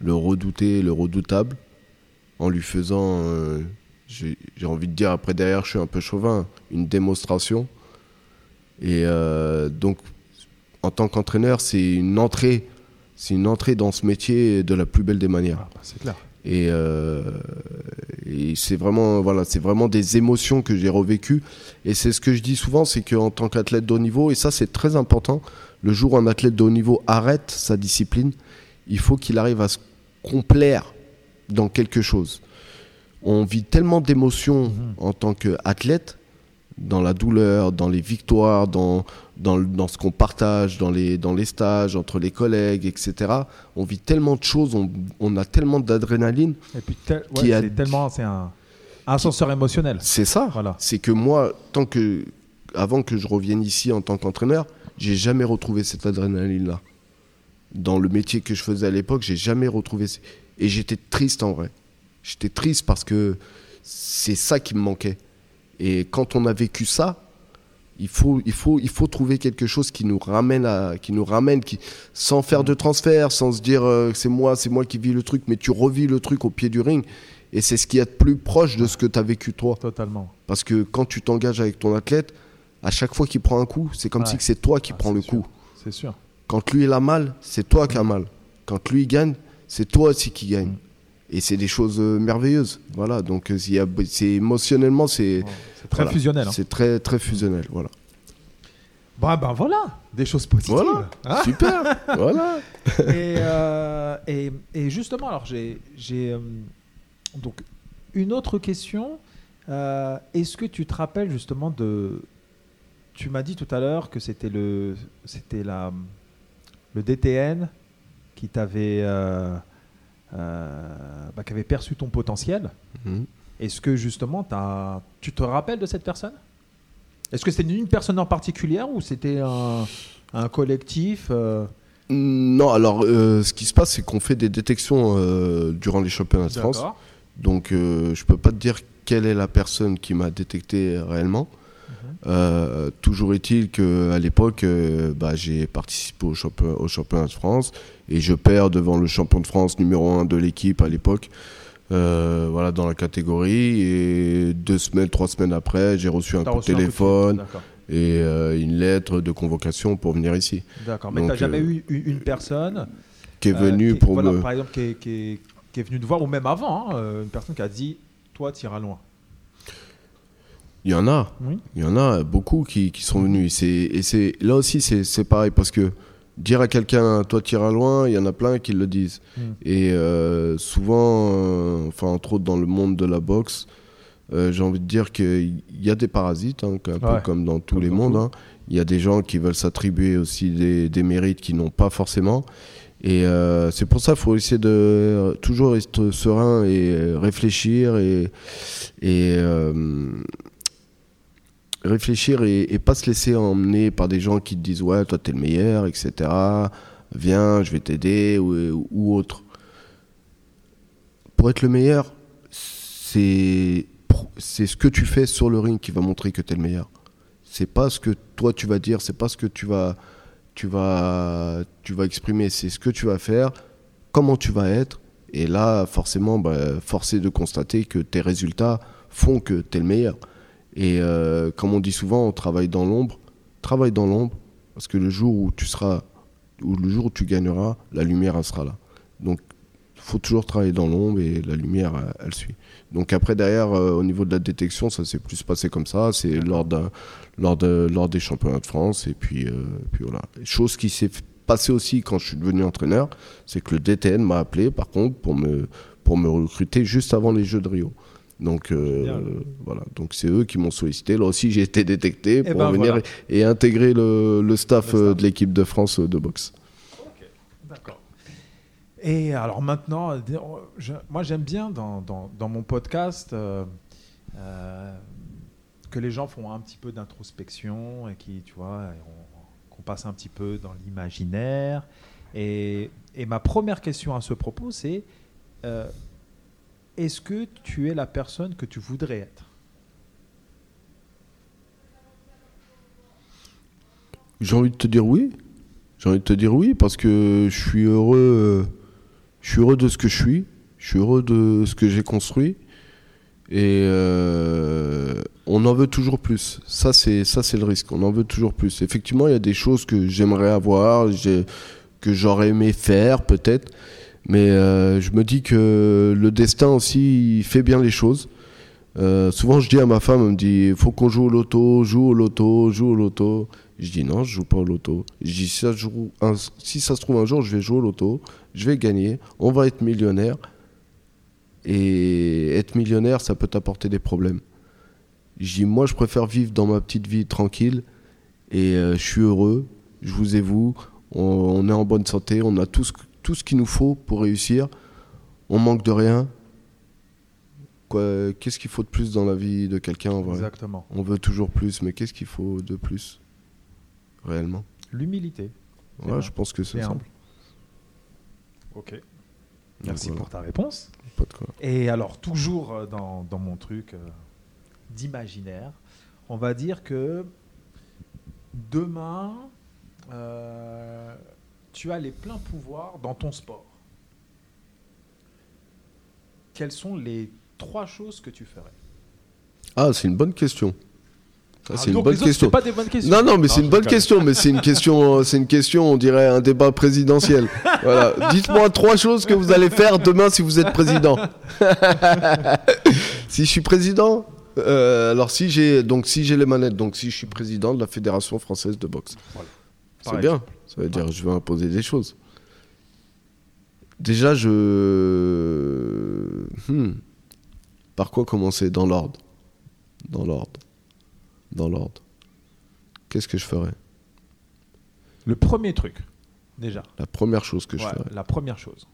le redouté, le redoutable, en lui faisant, euh, j'ai j'ai envie de dire après derrière, je suis un peu chauvin, une démonstration. Et euh, donc, en tant qu'entraîneur, c'est une entrée, c'est une entrée dans ce métier de la plus belle des manières. Ah, bah, c'est clair. Et, euh, et c'est vraiment, voilà, c'est vraiment des émotions que j'ai revécues. Et c'est ce que je dis souvent, c'est qu'en tant qu'athlète de haut niveau, et ça c'est très important, le jour où un athlète de haut niveau arrête sa discipline, il faut qu'il arrive à se complaire dans quelque chose. On vit tellement d'émotions Mhm. en tant qu'athlète, dans la douleur, dans les victoires, dans, dans, ce qu'on partage, dans les, dans les stages, entre les collègues, etc. On vit tellement de choses, on, on a tellement d'adrénaline. Et puis tel- ouais, Qui a- c'est tellement c'est un ascenseur émotionnel. C'est ça. Voilà. C'est que moi, tant que, avant que je revienne ici en tant qu'entraîneur, j'ai jamais retrouvé cette adrénaline-là. dans le métier que je faisais à l'époque, j'ai jamais retrouvé. Et j'étais triste en vrai. J'étais triste parce que c'est ça qui me manquait. Et quand on a vécu ça, il faut, il faut, il faut trouver quelque chose qui nous ramène à, qui nous ramène, qui, sans faire de transfert, sans se dire euh, c'est moi, c'est moi qui vis le truc, mais tu revis le truc au pied du ring. Et c'est ce qui est de plus proche de ce que tu as vécu toi. Totalement. Parce que quand tu t'engages avec ton athlète, à chaque fois qu'il prend un coup, c'est comme si c'est toi qui ah, prends le coup. C'est sûr. Quand lui il a mal, c'est toi qui as mal. Quand lui il gagne, c'est toi aussi qui gagne. Mm. Et c'est des choses euh, merveilleuses. Voilà, donc euh, c'est émotionnellement, c'est très fusionnel. Hein. C'est très très fusionnel, voilà. Bah ben voilà, des choses positives. Voilà, hein super. voilà. Euh, et, et, justement, alors j'ai donc une autre question. Est-ce que tu te rappelles justement de tu m'as dit tout à l'heure que c'était le c'était la le DTN qui t'avait bah, qui avait perçu ton potentiel. Mhm. Est-ce que justement as, tu te rappelles de cette personne? Est-ce que c'était une personne en particulier ou c'était un, collectif euh? Non, alors ce qui se passe, c'est qu'on fait des détections durant les championnats de France. Donc je peux pas te dire quelle est la personne qui m'a détecté réellement. Euh, toujours est-il qu'à l'époque, euh, bah, j'ai participé au, au, championnat de France et je perds devant le champion de France numéro 1 de l'équipe à l'époque. Euh, voilà, dans la catégorie. Et deux semaines, trois semaines après, j'ai reçu un coup de téléphone et une lettre de convocation pour venir ici. D'accord, mais tu n'as jamais eu une personne qui est venue pour voilà, me. Par exemple, qui est, qui, est, venue te voir, ou même avant, hein, une personne qui a dit Toi, tu iras loin. Il y en a. Il y en a beaucoup qui, qui sont venus. Et c'est là aussi, c'est pareil parce que dire à quelqu'un, toi, tu iras loin, il y en a plein qui le disent. Mm. Et euh, souvent, euh, enfin, entre autres dans le monde de la boxe, euh, j'ai envie de dire qu'il y a des parasites, hein, un peu comme dans tous les mondes. Hein. Il y a des gens qui veulent s'attribuer aussi des, des mérites qu'ils n'ont pas forcément. Et c'est pour ça qu'il faut essayer de toujours être serein et réfléchir et, et réfléchir et, pas se laisser emmener par des gens qui te disent ouais toi t'es le meilleur etc viens je vais t'aider ou, autre. Pour être le meilleur c'est c'est ce que tu fais sur le ring qui va montrer que t'es le meilleur. C'est pas ce que toi tu vas dire c'est pas ce que tu vas tu vas tu vas exprimer c'est ce que tu vas faire comment tu vas être. Et là forcément bah, forcé de constater que tes résultats font que tu es le meilleur et euh, comme on dit souvent, on travaille dans l'ombre. Travaille dans l'ombre, parce que le jour où tu seras, ou le jour où tu gagneras, la lumière, elle sera là. Donc, il faut toujours travailler dans l'ombre et la lumière, elle, suit. Donc après, derrière, euh, au niveau de la détection, ça s'est plus passé comme ça. C'est lors, lors, de, lors des championnats de France. Et puis, euh, puis voilà. Chose qui s'est passée aussi quand je suis devenu entraîneur, c'est que le DTN m'a appelé, par contre, pour me, pour me recruter juste avant les Jeux de Rio. Donc euh, voilà, donc c'est eux qui m'ont sollicité. Là aussi, j'ai été détecté eh pour ben, venir et, intégrer le, staff, euh, de l'équipe de France euh, de boxe. D'accord. Et alors maintenant, moi j'aime bien dans, dans, mon podcast que les gens font un petit peu d'introspection et qui, tu vois, qu'on passe un petit peu dans l'imaginaire. Et, et, ma première question à ce propos, c'est est-ce que tu es la personne que tu voudrais être? J'ai envie de te dire oui. J'ai envie de te dire oui parce que je suis heureux. Je suis heureux de ce que je suis. Je suis heureux de ce que j'ai construit. Et euh, on en veut toujours plus. Ça, c'est ça, c'est le risque. On en veut toujours plus. Effectivement, il y a des choses que j'aimerais avoir, que j'aurais aimé faire, peut-être. Mais euh, je me dis que le destin aussi fait bien les choses. Euh, souvent, je dis à ma femme, elle me dit, il faut qu'on joue au loto, joue au loto, joue au loto. Je dis non, je joue pas au loto. Je dis si ça, se trouve un jour, je vais jouer au loto, je vais gagner, on va être millionnaire. Et être millionnaire, ça peut t'apporter des problèmes. Je dis moi, je préfère vivre dans ma petite vie tranquille et euh, je suis heureux. Je vous ai vous, on, est en bonne santé, on a tout ce, tout ce qu'il nous faut pour réussir. On manque de rien. Qu'est-ce qu'il faut de plus dans la vie de quelqu'un en vrai? Exactement. On veut toujours plus, mais qu'est-ce qu'il faut de plus réellement? L'humilité. Ouais, je pense que c'est simple. Ok. Merci voilà. pour ta réponse. Pas de quoi. Et alors, toujours dans, dans mon truc euh, d'imaginaire, on va dire que demain, euh, tu as les pleins pouvoirs dans ton sport. Quelles sont les trois choses que tu ferais? Ah, c'est une bonne question. Ah, c'est une bonne autres, question. pas des bonnes questions. Non, non, mais c'est une bonne question, mais c'est une question, c'est une question, on dirait un débat présidentiel. voilà. Dites-moi trois choses que vous allez faire demain si vous êtes président. si je suis président, euh, alors si j'ai, donc si j'ai les manettes, donc si je suis président de la fédération française de boxe, Voilà. c'est bien. Ça veut dire que je vais imposer des choses. Déjà, je, Hmm. par quoi commencer dans l'ordre, dans l'ordre, dans l'ordre. Qu'est-ce que je ferais? Le premier truc, déjà. La première chose que je ferais. la première chose.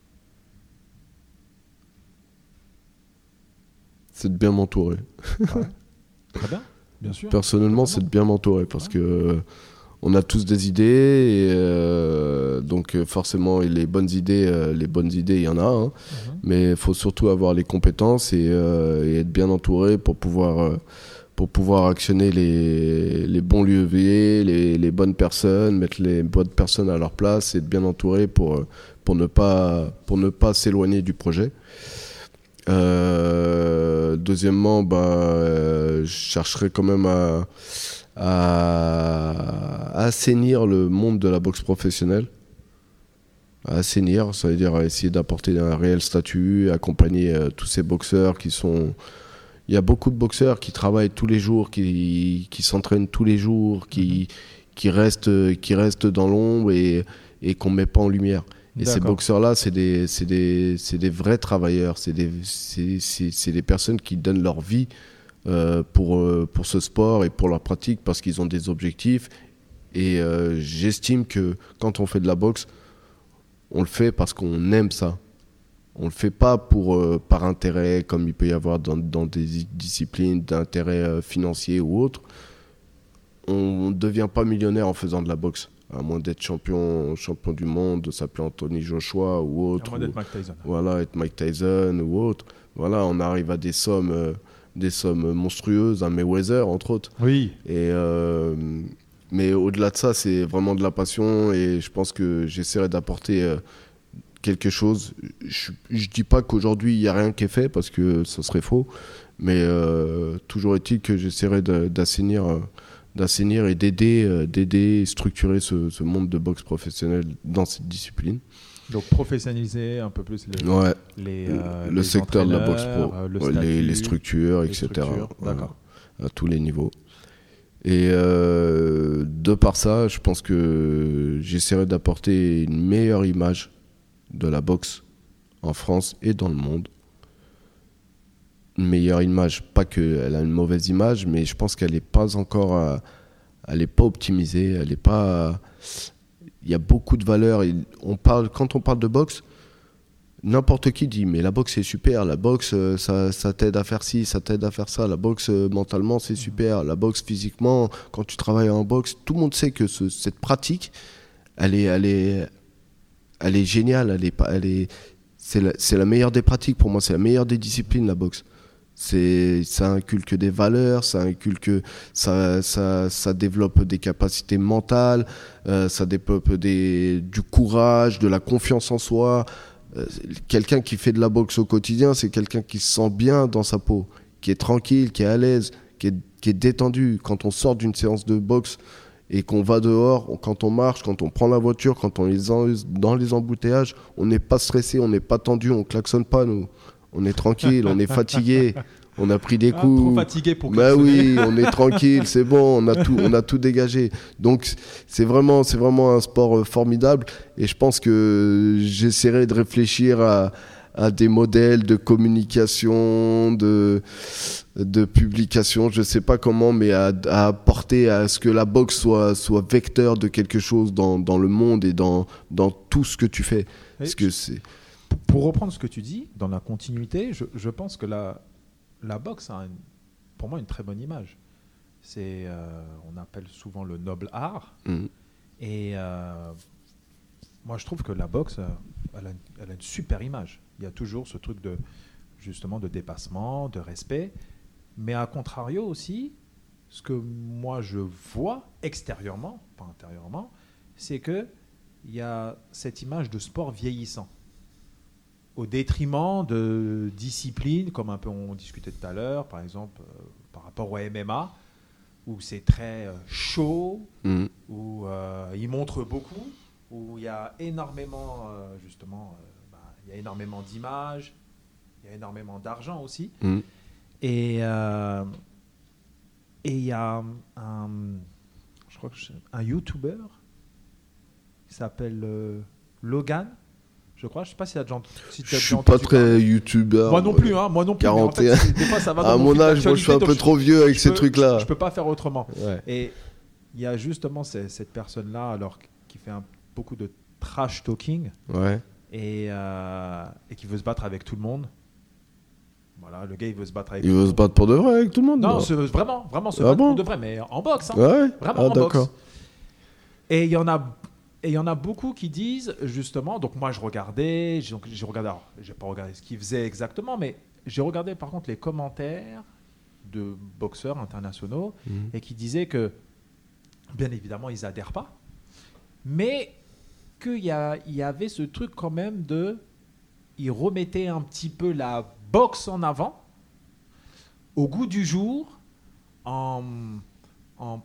c'est de bien m'entourer. Très bien, bien sûr. Personnellement, c'est de bien m'entourer parce que euh, on a tous des idées et euh, donc euh, forcément et les bonnes idées, euh, les bonnes idées, il y en a, hein. Mhm. mais il faut surtout avoir les compétences et, euh, et être bien entouré pour pouvoir pour pouvoir actionner les, les bons leviers, les, les bonnes personnes, mettre les bonnes personnes à leur place et être bien entouré pour pour ne pas pour ne pas s'éloigner du projet. Euh, deuxièmement, bah, euh, je chercherai quand même à, assainir le monde de la boxe professionnelle. À assainir, ça veut dire à essayer d'apporter un réel statut, accompagner euh, tous ces boxeurs qui sont. Il y a beaucoup de boxeurs qui travaillent tous les jours, qui, qui s'entraînent tous les jours, qui, qui, restent, qui restent dans l'ombre et, et qu'on ne met pas en lumière. Et ces boxeurs-là, c'est des, c'est des, c'est des vrais travailleurs. C'est des, c'est, des personnes qui donnent leur vie euh, pour, euh, pour ce sport et pour leur pratique parce qu'ils ont des objectifs. Et euh, j'estime que quand on fait de la boxe, on le fait parce qu'on aime ça. On le fait pas pour, par intérêt, comme il peut y avoir dans, dans des disciplines d'intérêt financier ou autre. On ne devient pas millionnaire en faisant de la boxe. À moins d'être champion, champion du monde, de s'appeler Anthony Joshua ou autre. À moins d'être Mike Tyson. voilà, être Mike Tyson ou autre. Voilà, on arrive à des sommes, euh, des sommes monstrueuses, un Mayweather entre autres. Oui. Et euh, mais au-delà de ça, c'est vraiment de la passion et je pense que j'essaierai d'apporter euh, quelque chose. Je, je dis pas qu'aujourd'hui il y a rien qui est fait parce que ce serait faux, mais toujours est-il que j'essaierai d'assainir, d'assainir et d'aider, euh, d'aider, structurer ce, ce monde de boxe professionnelle dans cette discipline. Donc professionnaliser un peu plus les, Ouais. les, euh, le les secteur de la boxe pro, euh, le les, structures, etc. structures, Voilà, D'accord. à tous les niveaux. Et euh, de par ça, je pense que j'essaierai d'apporter une meilleure image de la boxe en France et dans le monde. Une meilleure image, pas qu'elle a une mauvaise image, mais je pense qu'elle n'est pas encore, euh, elle n'est pas optimisée, elle n'est pas. Il y a beaucoup de valeurs. On parle, quand on parle de boxe, n'importe qui dit mais la boxe c'est super, la boxe euh, ça, ça t'aide à faire ci, ça t'aide à faire ça, la boxe euh, mentalement c'est super, la boxe physiquement, quand tu travailles en boxe, tout le monde sait que ce- cette pratique, elle est, elle est, elle est géniale, elle est, elle est, c'est la meilleure des pratiques pour moi, c'est la meilleure des disciplines la boxe. C'est, ça inculque des valeurs, ça inculque, ça, ça, ça développe des capacités mentales, euh, ça développe des, du courage, de la confiance en soi. Euh, quelqu'un qui fait de la boxe au quotidien, c'est quelqu'un qui se sent bien dans sa peau, qui est tranquille, qui est à l'aise, qui est, qui est détendu. Quand on sort d'une séance de boxe et qu'on va dehors, quand on marche, quand on prend la voiture, quand on est dans les embouteillages, on n'est pas stressé, on n'est pas tendu, on klaxonne pas, nous. On est tranquille, on est fatigué, on a pris des Ah, coups. trop fatigué pour Bah oui, on est tranquille, c'est bon, on a tout, on a tout dégagé. Donc c'est vraiment, c'est vraiment un sport euh, formidable et je pense que j'essaierai de réfléchir à, à des modèles de communication, de, de publication, je sais pas comment, mais à, à apporter à ce que la boxe soit, soit vecteur de quelque chose dans, dans le monde et dans, dans tout ce que tu fais. Parce que c'est, Pour reprendre ce que tu dis, dans la continuité, je, je pense que la, la boxe a une- pour moi une très bonne image. C'est, euh, on appelle souvent le noble art. Mhm. Et euh, moi, je trouve que la boxe, euh, elle a, une, elle a une super image. Il y a toujours ce truc de justement de dépassement, de respect. Mais à contrario aussi, ce que moi je vois extérieurement, pas intérieurement, c'est que il y a cette image de sport vieillissant au détriment de disciplines comme un peu on discutait tout à l'heure, par exemple euh, par rapport au MMA où c'est très euh, chaud, Mhm. où euh, il montre beaucoup, où il y a énormément euh, justement, bah, il y a énormément d'images, il y a énormément d'argent aussi. Mhm. Et et il y a un, je crois que je- un YouTuber qui s'appelle Logan, je crois. Je sais pas si tu as déjà, si t'as Je suis pas très youtubeur. Moi non plus, hein, moi non plus. mais en fait, 41. c'est- des fois, ça va dans À mon âge, moi je suis un peu trop vieux avec ces trucs-là. Je peux pas faire autrement. Ouais. Et il y a justement ce- cette personne-là, alors qui fait un- beaucoup de trash talking Ouais. et, euh, et qui veut se battre avec tout le monde. Voilà, le gars il veut se battre avec. Il tout le veut se battre pour de vrai avec tout le monde Non, se- vraiment, vraiment se Ah battre bon pour de vrai, mais en boxe. hein. Ouais. Vraiment ah, en boxe. Et il y en a. Et il y en a beaucoup qui disent justement, donc moi je regardais, j'ai donc, j'ai regardé, alors j'ai pas regardé ce qu'ils faisaient exactement, mais j'ai regardé par contre les commentaires de boxeurs internationaux Mhm. et qui disaient que, bien évidemment, ils adhèrent pas, mais qu'il y, a- y avait ce truc quand même de, ils remettaient un petit peu la boxe en avant, au goût du jour, en, en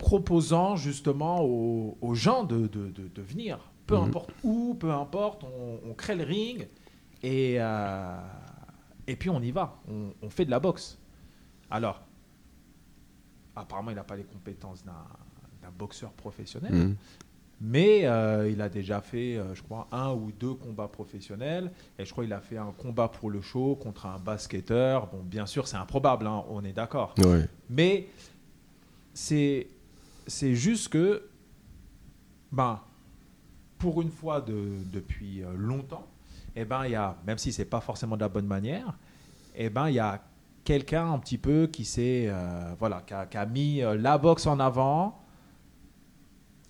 proposant justement aux, aux gens de, de- de- de venir, peu Mhm. importe où, peu importe, on, on crée le ring et, euh, et puis on y va, on, on fait de la boxe. Alors, apparemment, il n'a pas les compétences d'un boxeur professionnel, Mhm. mais euh, il a déjà fait, euh, je crois, un ou deux combats professionnels. Et je crois qu'il a fait un combat pour le show contre un basketteur. Bon, bien sûr, c'est improbable, hein, on est d'accord. Ouais. Mais c'est c'est juste que, ben, pour une fois de- depuis euh, longtemps, eh ben, il y a, même si c'est pas forcément de la bonne manière, eh ben, il y a quelqu'un un petit peu qui s'est, euh, voilà, qui a, qui a mis euh, la boxe en avant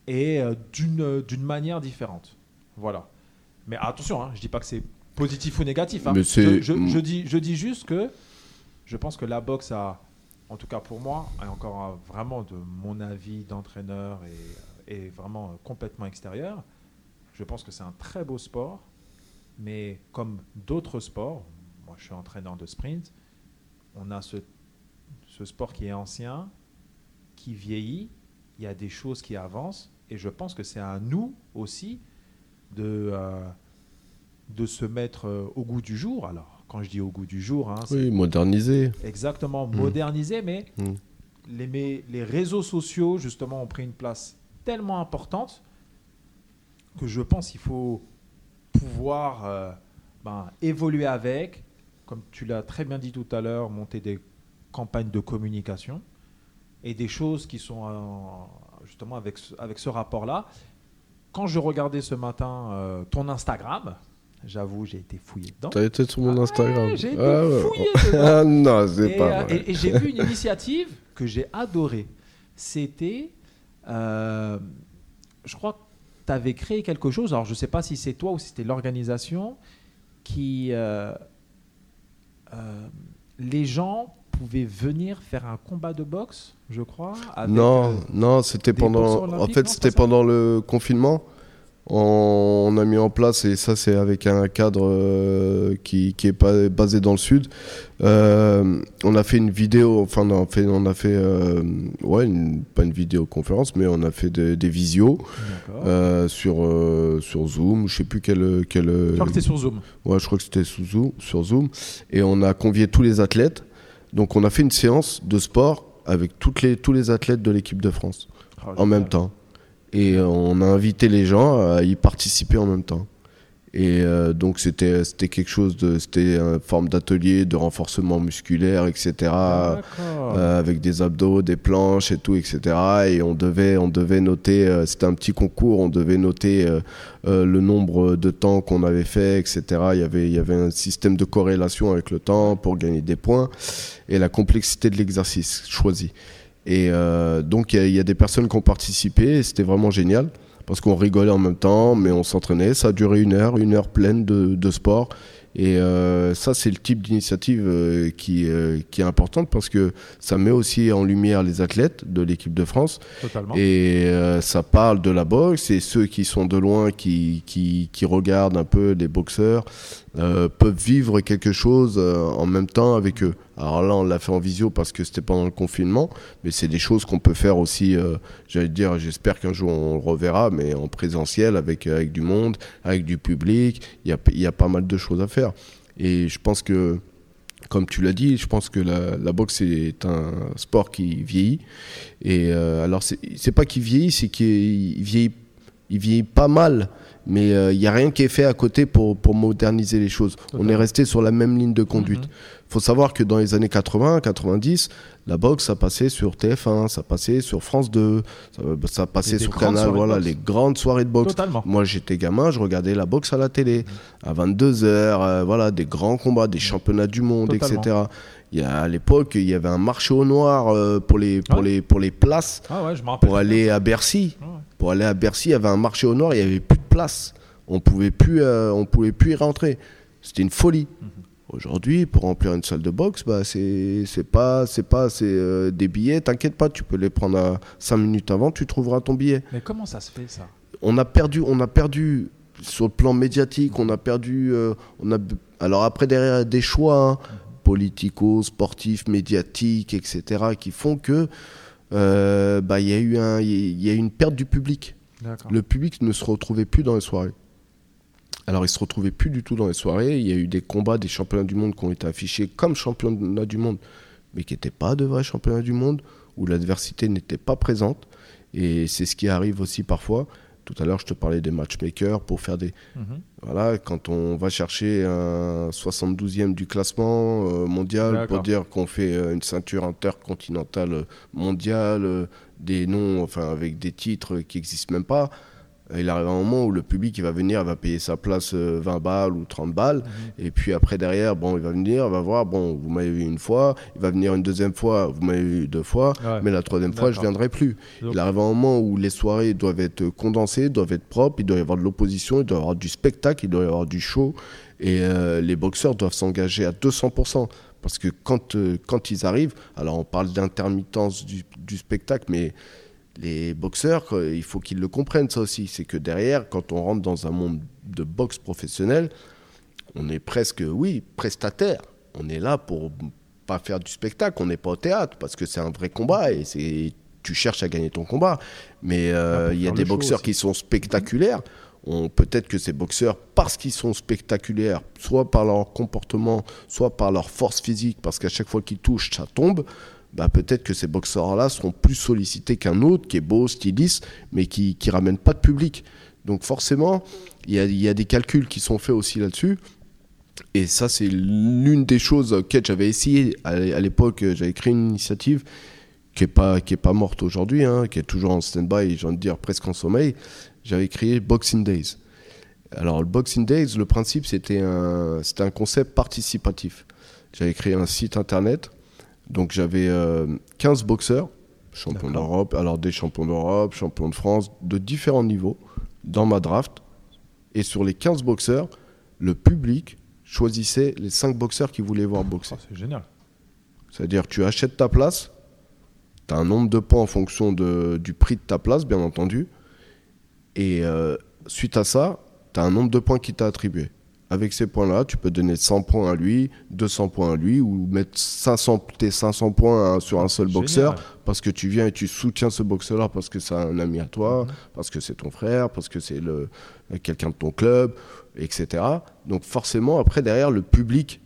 et euh, d'une d'une manière différente. Voilà. Mais attention, hein, je dis pas que c'est positif ou négatif. hein. Mais c'est- Je, je- je dis, je dis juste que je pense que la boxe a, en tout cas pour moi, et encore euh, vraiment de mon avis d'entraîneur et, et vraiment euh, complètement extérieur, je pense que c'est un très beau sport, mais comme d'autres sports, moi je suis entraîneur de sprint, on a ce, sport qui est ancien, qui vieillit, il y a des choses qui avancent, et je pense que c'est à nous aussi de, euh, de se mettre euh, au goût du jour. Alors, quand je dis au goût du jour, hein, c'est Oui, modernisé. exactement Mm. modernisé, mais Mm. les, mais les réseaux sociaux, justement, ont pris une place tellement importante que je pense qu'il faut pouvoir euh, ben, évoluer avec, comme tu l'as très bien dit tout à l'heure, monter des campagnes de communication et des choses qui sont euh, justement avec ce, avec ce rapport-là. Quand je regardais ce matin euh, ton Instagram, j'avoue, j'ai été fouillé dedans. T'as été sur mon Ah Instagram. ouais, j'ai été Ah ouais. fouillé dedans. Ah non, c'est pas euh, vrai. et- et j'ai vu une initiative que j'ai adorée. C'était, euh, je crois que tu avais créé quelque chose, alors je ne sais pas si c'est toi ou si c'était l'organisation, qui... euh, les gens pouvaient venir faire un combat de boxe, je crois. avec, non, non, c'était pendant. En fait, c'était pendant le confinement. On, a mis en place, et ça, c'est avec un cadre euh, qui, qui est pas basé dans le sud. Euh, on a fait une vidéo, enfin, on a fait, on a fait euh, ouais, une- pas une vidéoconférence, mais on a fait des, des visios euh, sur, sur Zoom. Je sais plus quel. quel je crois que c'était sur Zoom. Ouais, je crois que c'était Zoom, sur Zoom. Et on a convié tous les athlètes. Donc, on a fait une séance de sport avec toutes les, tous les athlètes de l'équipe de France Oh, en même temps. Et euh, on a invité les gens à y participer en même temps. Et euh, donc, c'était c'était quelque chose de. C'était une forme d'atelier de renforcement musculaire, etc. Euh, avec des abdos, des planches et tout, etc. Et on devait, on devait noter, euh, c'était un petit concours, on devait noter le nombre de temps qu'on avait fait, etc. Il y, avait, il y avait un système de corrélation avec le temps pour gagner des points et la complexité de l'exercice choisi. Et euh, donc il y, a- il y a des personnes qui ont participé et c'était vraiment génial parce qu'on rigolait en même temps, mais on s'entraînait. Ça a duré une heure, une heure pleine de, de sport. Et euh, ça, c'est le type d'initiative euh, qui, euh, qui est importante parce que ça met aussi en lumière les athlètes de l'équipe de France. Totalement. Et ça parle de la boxe et ceux qui sont de loin, qui, qui, qui regardent un peu les boxeurs, euh, peuvent vivre quelque chose euh, en même temps avec eux. Alors là, on l'a fait en visio parce que c'était pendant le confinement, mais c'est des choses qu'on peut faire aussi, euh, j'allais dire, j'espère qu'un jour on le reverra, mais en présentiel avec, avec du monde, avec du public, il y a, y a pas mal de choses à faire. Et je pense que comme tu l'as dit, je pense que la, la boxe est un sport qui vieillit. Et euh, alors, c'est pas qu'il vieillit, c'est qu'il vieillit, il vieillit pas mal. Mais euh, il n'y a rien qui est fait à côté pour, pour moderniser les choses. On est resté sur la même ligne de conduite. Mhm. faut savoir que dans les années 80, 90, la boxe, ça passait sur TF1, ça passait sur France 2, ça, ça passait sur Canal, voilà, les grandes soirées de boxe. Totalement. Moi, j'étais gamin, je regardais la boxe à la télé. À 22h, voilà, des grands combats, des championnats du monde, Totalement. etc. Il y a, à l'époque, il y avait un marché au noir euh, pour, les, pour, Ouais. les, pour les places. Ah ouais, je. Pour aller à Bercy. Ouais. Pour aller à Bercy, il y avait un marché au noir, il n'y avait plus de place. On pouvait plus, euh, on pouvait plus y rentrer. C'était une folie. Mhm. Aujourd'hui, pour remplir une salle de boxe, bah, c'est c'est pas, c'est pas c'est, euh, des billets. T'inquiète pas, tu peux les prendre à 5 minutes avant, tu trouveras ton billet Mais comment ça se fait ça? On a perdu, on a perdu sur le plan médiatique, on a perdu, euh, on a, alors après derrière des choix hein, politico, sportifs, médiatiques, etc., qui font que euh, bah il y a eu un, il y a eu une perte du public. Le public ne se retrouvait plus dans les soirées. Alors il se retrouvait plus du tout dans les soirées. Il y a eu des combats, des championnats du monde qui ont été affichés comme championnats du monde, mais qui n'étaient pas de vrais championnats du monde, où l'adversité n'était pas présente. Et c'est ce qui arrive aussi parfois. Tout à l'heure, je te parlais des matchmakers pour faire des. Mhm. Voilà, quand on va chercher un 72e du classement euh, mondial pour dire qu'on fait euh, une ceinture intercontinentale mondiale, euh, des noms, enfin avec des titres qui n'existent même pas, il arrive un moment où le public il va venir, il va payer sa place euh, 20 balles ou 30 balles, et puis après derrière, bon, il va venir, il va voir, bon, vous m'avez vu une fois, il va venir une deuxième fois, vous m'avez vu deux fois, Ouais. mais la troisième fois, je D'accord. viendrai plus. Donc- Il arrive un moment où les soirées doivent être condensées, doivent être propres, il doit y avoir de l'opposition, il doit y avoir du spectacle, il doit y avoir du show. Et euh, les boxeurs doivent s'engager à 200%. Parce que quand, euh, quand ils arrivent, alors on parle d'intermittence du, du spectacle, mais les boxeurs, euh, il faut qu'ils le comprennent ça aussi. C'est que derrière, quand on rentre dans un monde de boxe professionnel, on est presque, oui, prestataire. On est là pour pas faire du spectacle, on n'est pas au théâtre, parce que c'est un vrai combat et c'est tu cherches à gagner ton combat. Mais euh, Ah, il y a des boxeurs qui sont spectaculaires. Peut-être que ces boxeurs, parce qu'ils sont spectaculaires, soit par leur comportement, soit par leur force physique, parce qu'à chaque fois qu'ils touchent, ça tombe, bah peut-être que ces boxeurs-là seront plus sollicités qu'un autre qui est beau, styliste, mais qui ne ramène pas de public. Donc forcément, il y a, y a des calculs qui sont faits aussi là-dessus. Et ça, c'est l'une des choses auxquelles j'avais essayé à l'époque. J'avais créé une initiative qui n'est pas, pas morte aujourd'hui, hein, qui est toujours en stand-by, j'ai envie de dire presque en sommeil. J'avais créé Boxing Days. Alors, le Boxing Days, le principe, c'était un, un concept participatif. J'avais créé un site internet. Donc, j'avais euh, 15 boxeurs, champions d'Europe, alors des champions d'Europe, champions de France, de différents niveaux, dans ma draft. Et sur les 15 boxeurs, le public choisissait les 5 boxeurs qui voulaient voir boxer. Oh, c'est génial. C'est-à-dire que tu achètes ta place, tu as un nombre de points en fonction de- du prix de ta place, bien entendu. Et euh, suite à ça, tu as un nombre de points qui t'a attribué. Avec ces points-là, tu peux donner 100 points à lui, 200 points à lui, ou mettre 500, tes 500 points sur un seul Génial. boxeur, parce que tu viens et tu soutiens ce boxeur-là parce que c'est un ami à toi, Mhm. parce que c'est ton frère, parce que c'est quelqu'un de ton club, etc. Donc forcément, après, derrière, le public,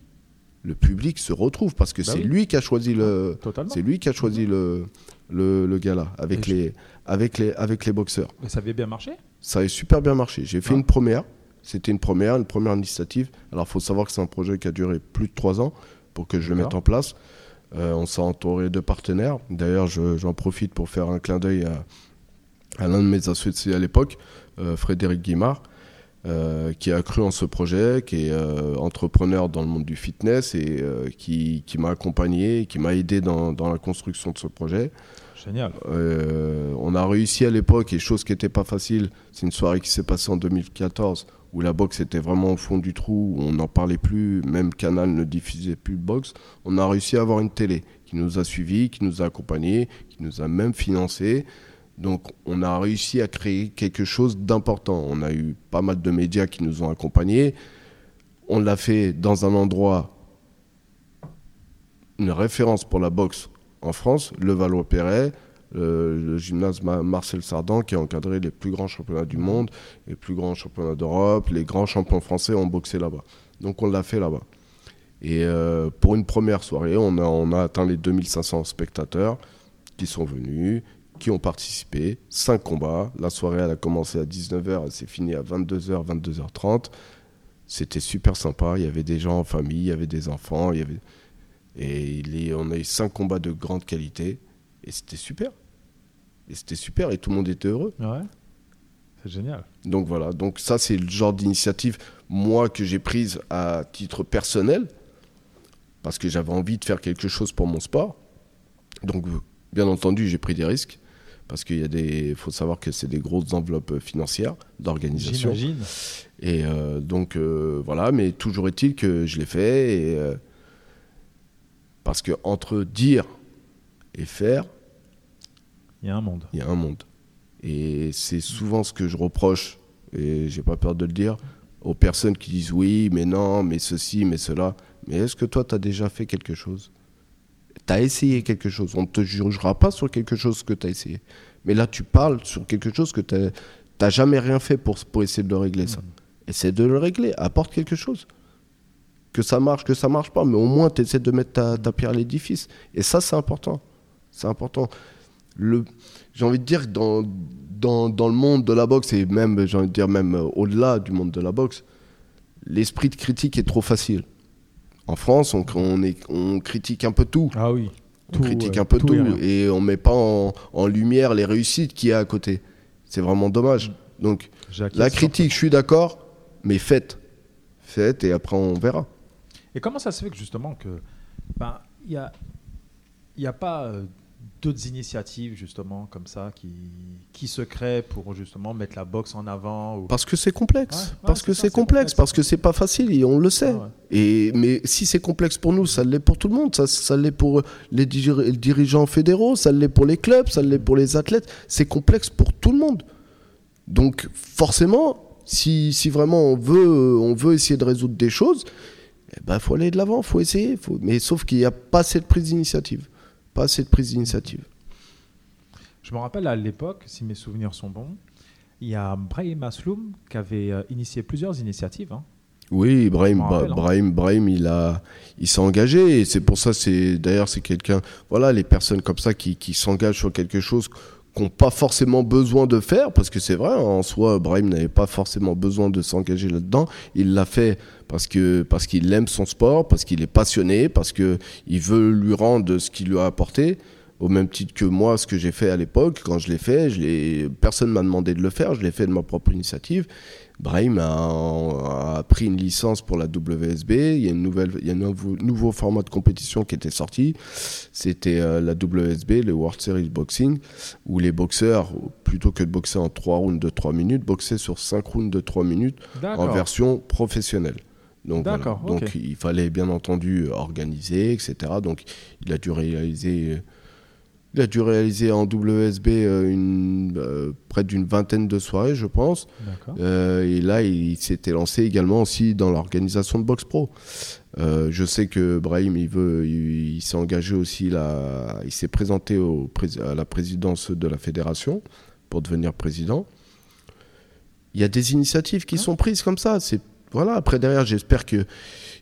le public se retrouve, parce que Bah c'est oui. lui qui a choisi le, Totalement. c'est lui qui a choisi le, le, le gars-là, avec Et je- les, avec, les, avec les boxeurs. Mais ça avait bien marché? Ça a super bien marché. J'ai fait Ah. une première. C'était une première, une première initiative. Alors, il faut savoir que c'est un projet qui a duré plus de trois ans pour que je le mette en place. Euh, on s'est entouré de partenaires. D'ailleurs, je- j'en profite pour faire un clin d'œil à, à l'un de mes associés à l'époque, euh, Frédéric Guimard, euh, qui a cru en ce projet, qui est entrepreneur dans le monde du fitness et qui, qui m'a accompagné, qui m'a aidé dans, dans, la construction de ce projet. Génial. on a réussi à l'époque, et chose qui n'était pas facile, c'est une soirée qui s'est passée en 2014 où la boxe était vraiment au fond du trou, où on n'en parlait plus, même Canal ne diffusait plus de boxe. On a réussi à avoir une télé qui nous a suivis, qui nous a accompagnés, qui nous a même financés. Donc on a réussi à créer quelque chose d'important. On a eu pas mal de médias qui nous ont accompagnés. On l'a fait dans un endroit, une référence pour la boxe en France, le Valois-Perret, le, gymnase Marcel Sardan qui a encadré les plus grands championnats du monde, les plus grands championnats d'Europe, les grands champions français ont boxé là-bas. Donc on l'a fait là-bas. Et euh, pour une première soirée, on a, atteint les 2500 spectateurs qui sont venus qui ont participé. Cinq combats. La soirée, elle a commencé à 19h, elle s'est finie à 22h, 22h30. C'était super sympa. Il y avait des gens en famille, il y avait des enfants. Et on a eu cinq combats de grande qualité. Et c'était super. Et c'était super. Et tout le monde était heureux. Ouais. C'est génial. Donc voilà. Donc ça, c'est le genre d'initiative, moi, que j'ai prise à titre personnel. Parce que j'avais envie de faire quelque chose pour mon sport. Donc, bien entendu, j'ai pris des risques parce qu'il y a des, faut savoir que c'est des grosses enveloppes financières d'organisation. J'imagine. Et euh, donc euh, voilà, mais toujours est-il que je l'ai fait et euh, parce que entre dire et faire, il y a un monde. Il y a un monde. Et c'est souvent ce que je reproche et j'ai pas peur de le dire aux personnes qui disent oui, mais non, mais ceci, mais cela. Mais est-ce que toi, tu as déjà fait quelque chose? Tu as essayé quelque chose? On ne te jugera pas sur quelque chose que tu as essayé. Mais là, tu parles sur quelque chose que tu n'as jamais rien fait pour, pour essayer de le régler, ça. Mm. Essaie de le régler. Apporte quelque chose. Que ça marche, que ça marche pas. Mais au moins, tu essaies de mettre ta, pierre à l'édifice. Et ça, c'est important. C'est important. J'ai envie de dire que dans, dans, dans, le monde de la boxe, et même, j'ai envie de dire, même euh, au-delà du monde de la boxe, l'esprit de critique est trop facile. En France, on, on, critique un peu tout. Ah oui. On critique un peu tout, et, on met pas en, lumière les réussites qu'il y a à côté. C'est vraiment dommage. Donc, la critique, je suis d'accord, mais faites. Faites et après on verra. Et comment ça se fait que justement que ben il y a il y a pas euh, d'autres initiatives justement comme ça qui, qui se créent pour justement mettre la boxe en avant Parce que c'est complexe. parce que c'est complexe, parce que c'est pas facile et on le sait. et, mais si c'est complexe pour nous, ça l'est pour tout le monde. Ça, ça l'est pour les, dirigeants fédéraux, ça l'est pour les clubs, ça l'est pour les athlètes. C'est complexe pour tout le monde. Donc forcément, si, si vraiment on veut, on veut essayer de résoudre des choses, il eh ben, faut aller de l'avant, faut essayer. Faut... Mais sauf qu'il n'y a pas cette prise d'initiative pas assez de prise d'initiative. Je me rappelle à l'époque, si mes souvenirs sont bons, il y a Brahim Asloum qui avait euh, initié plusieurs initiatives. Hein. Oui, Brahim, hein. Brahim, Brahim, il a, il s'est engagé et c'est pour ça, c'est d'ailleurs c'est quelqu'un, voilà, les personnes comme ça qui, qui s'engagent sur quelque chose qui n'ont pas forcément besoin de faire, parce que c'est vrai, en soi, Brahim n'avait pas forcément besoin de s'engager là-dedans. Il l'a fait parce que parce qu'il aime son sport, parce qu'il est passionné, parce que il veut lui rendre ce qu'il lui a apporté. Au même titre que moi, ce que j'ai fait à l'époque, quand je l'ai fait, je personne m'a demandé de le faire, je l'ai fait de ma propre initiative. Brahim a, pris une licence pour la WSB. Il y a, une nouvelle, il y a un nouveau, format de compétition qui était sorti. C'était euh, la WSB, le World Series Boxing, où les boxeurs, plutôt que de boxer en 3 rounds de 3 minutes, boxaient sur 5 rounds de 3 minutes en version professionnelle. Donc, Donc il fallait bien entendu organiser, etc. Donc il a dû réaliser il a dû réaliser en WSB euh, une, euh, près d'une vingtaine de soirées, je pense. Euh, et là, il, s'était lancé également aussi dans l'organisation de Box Pro. je sais que Brahim, il veut, il, s'est engagé aussi là, il s'est présenté au, à la présidence de la fédération pour devenir président. Il y a des initiatives qui sont prises comme ça. C'est voilà. Après derrière, j'espère que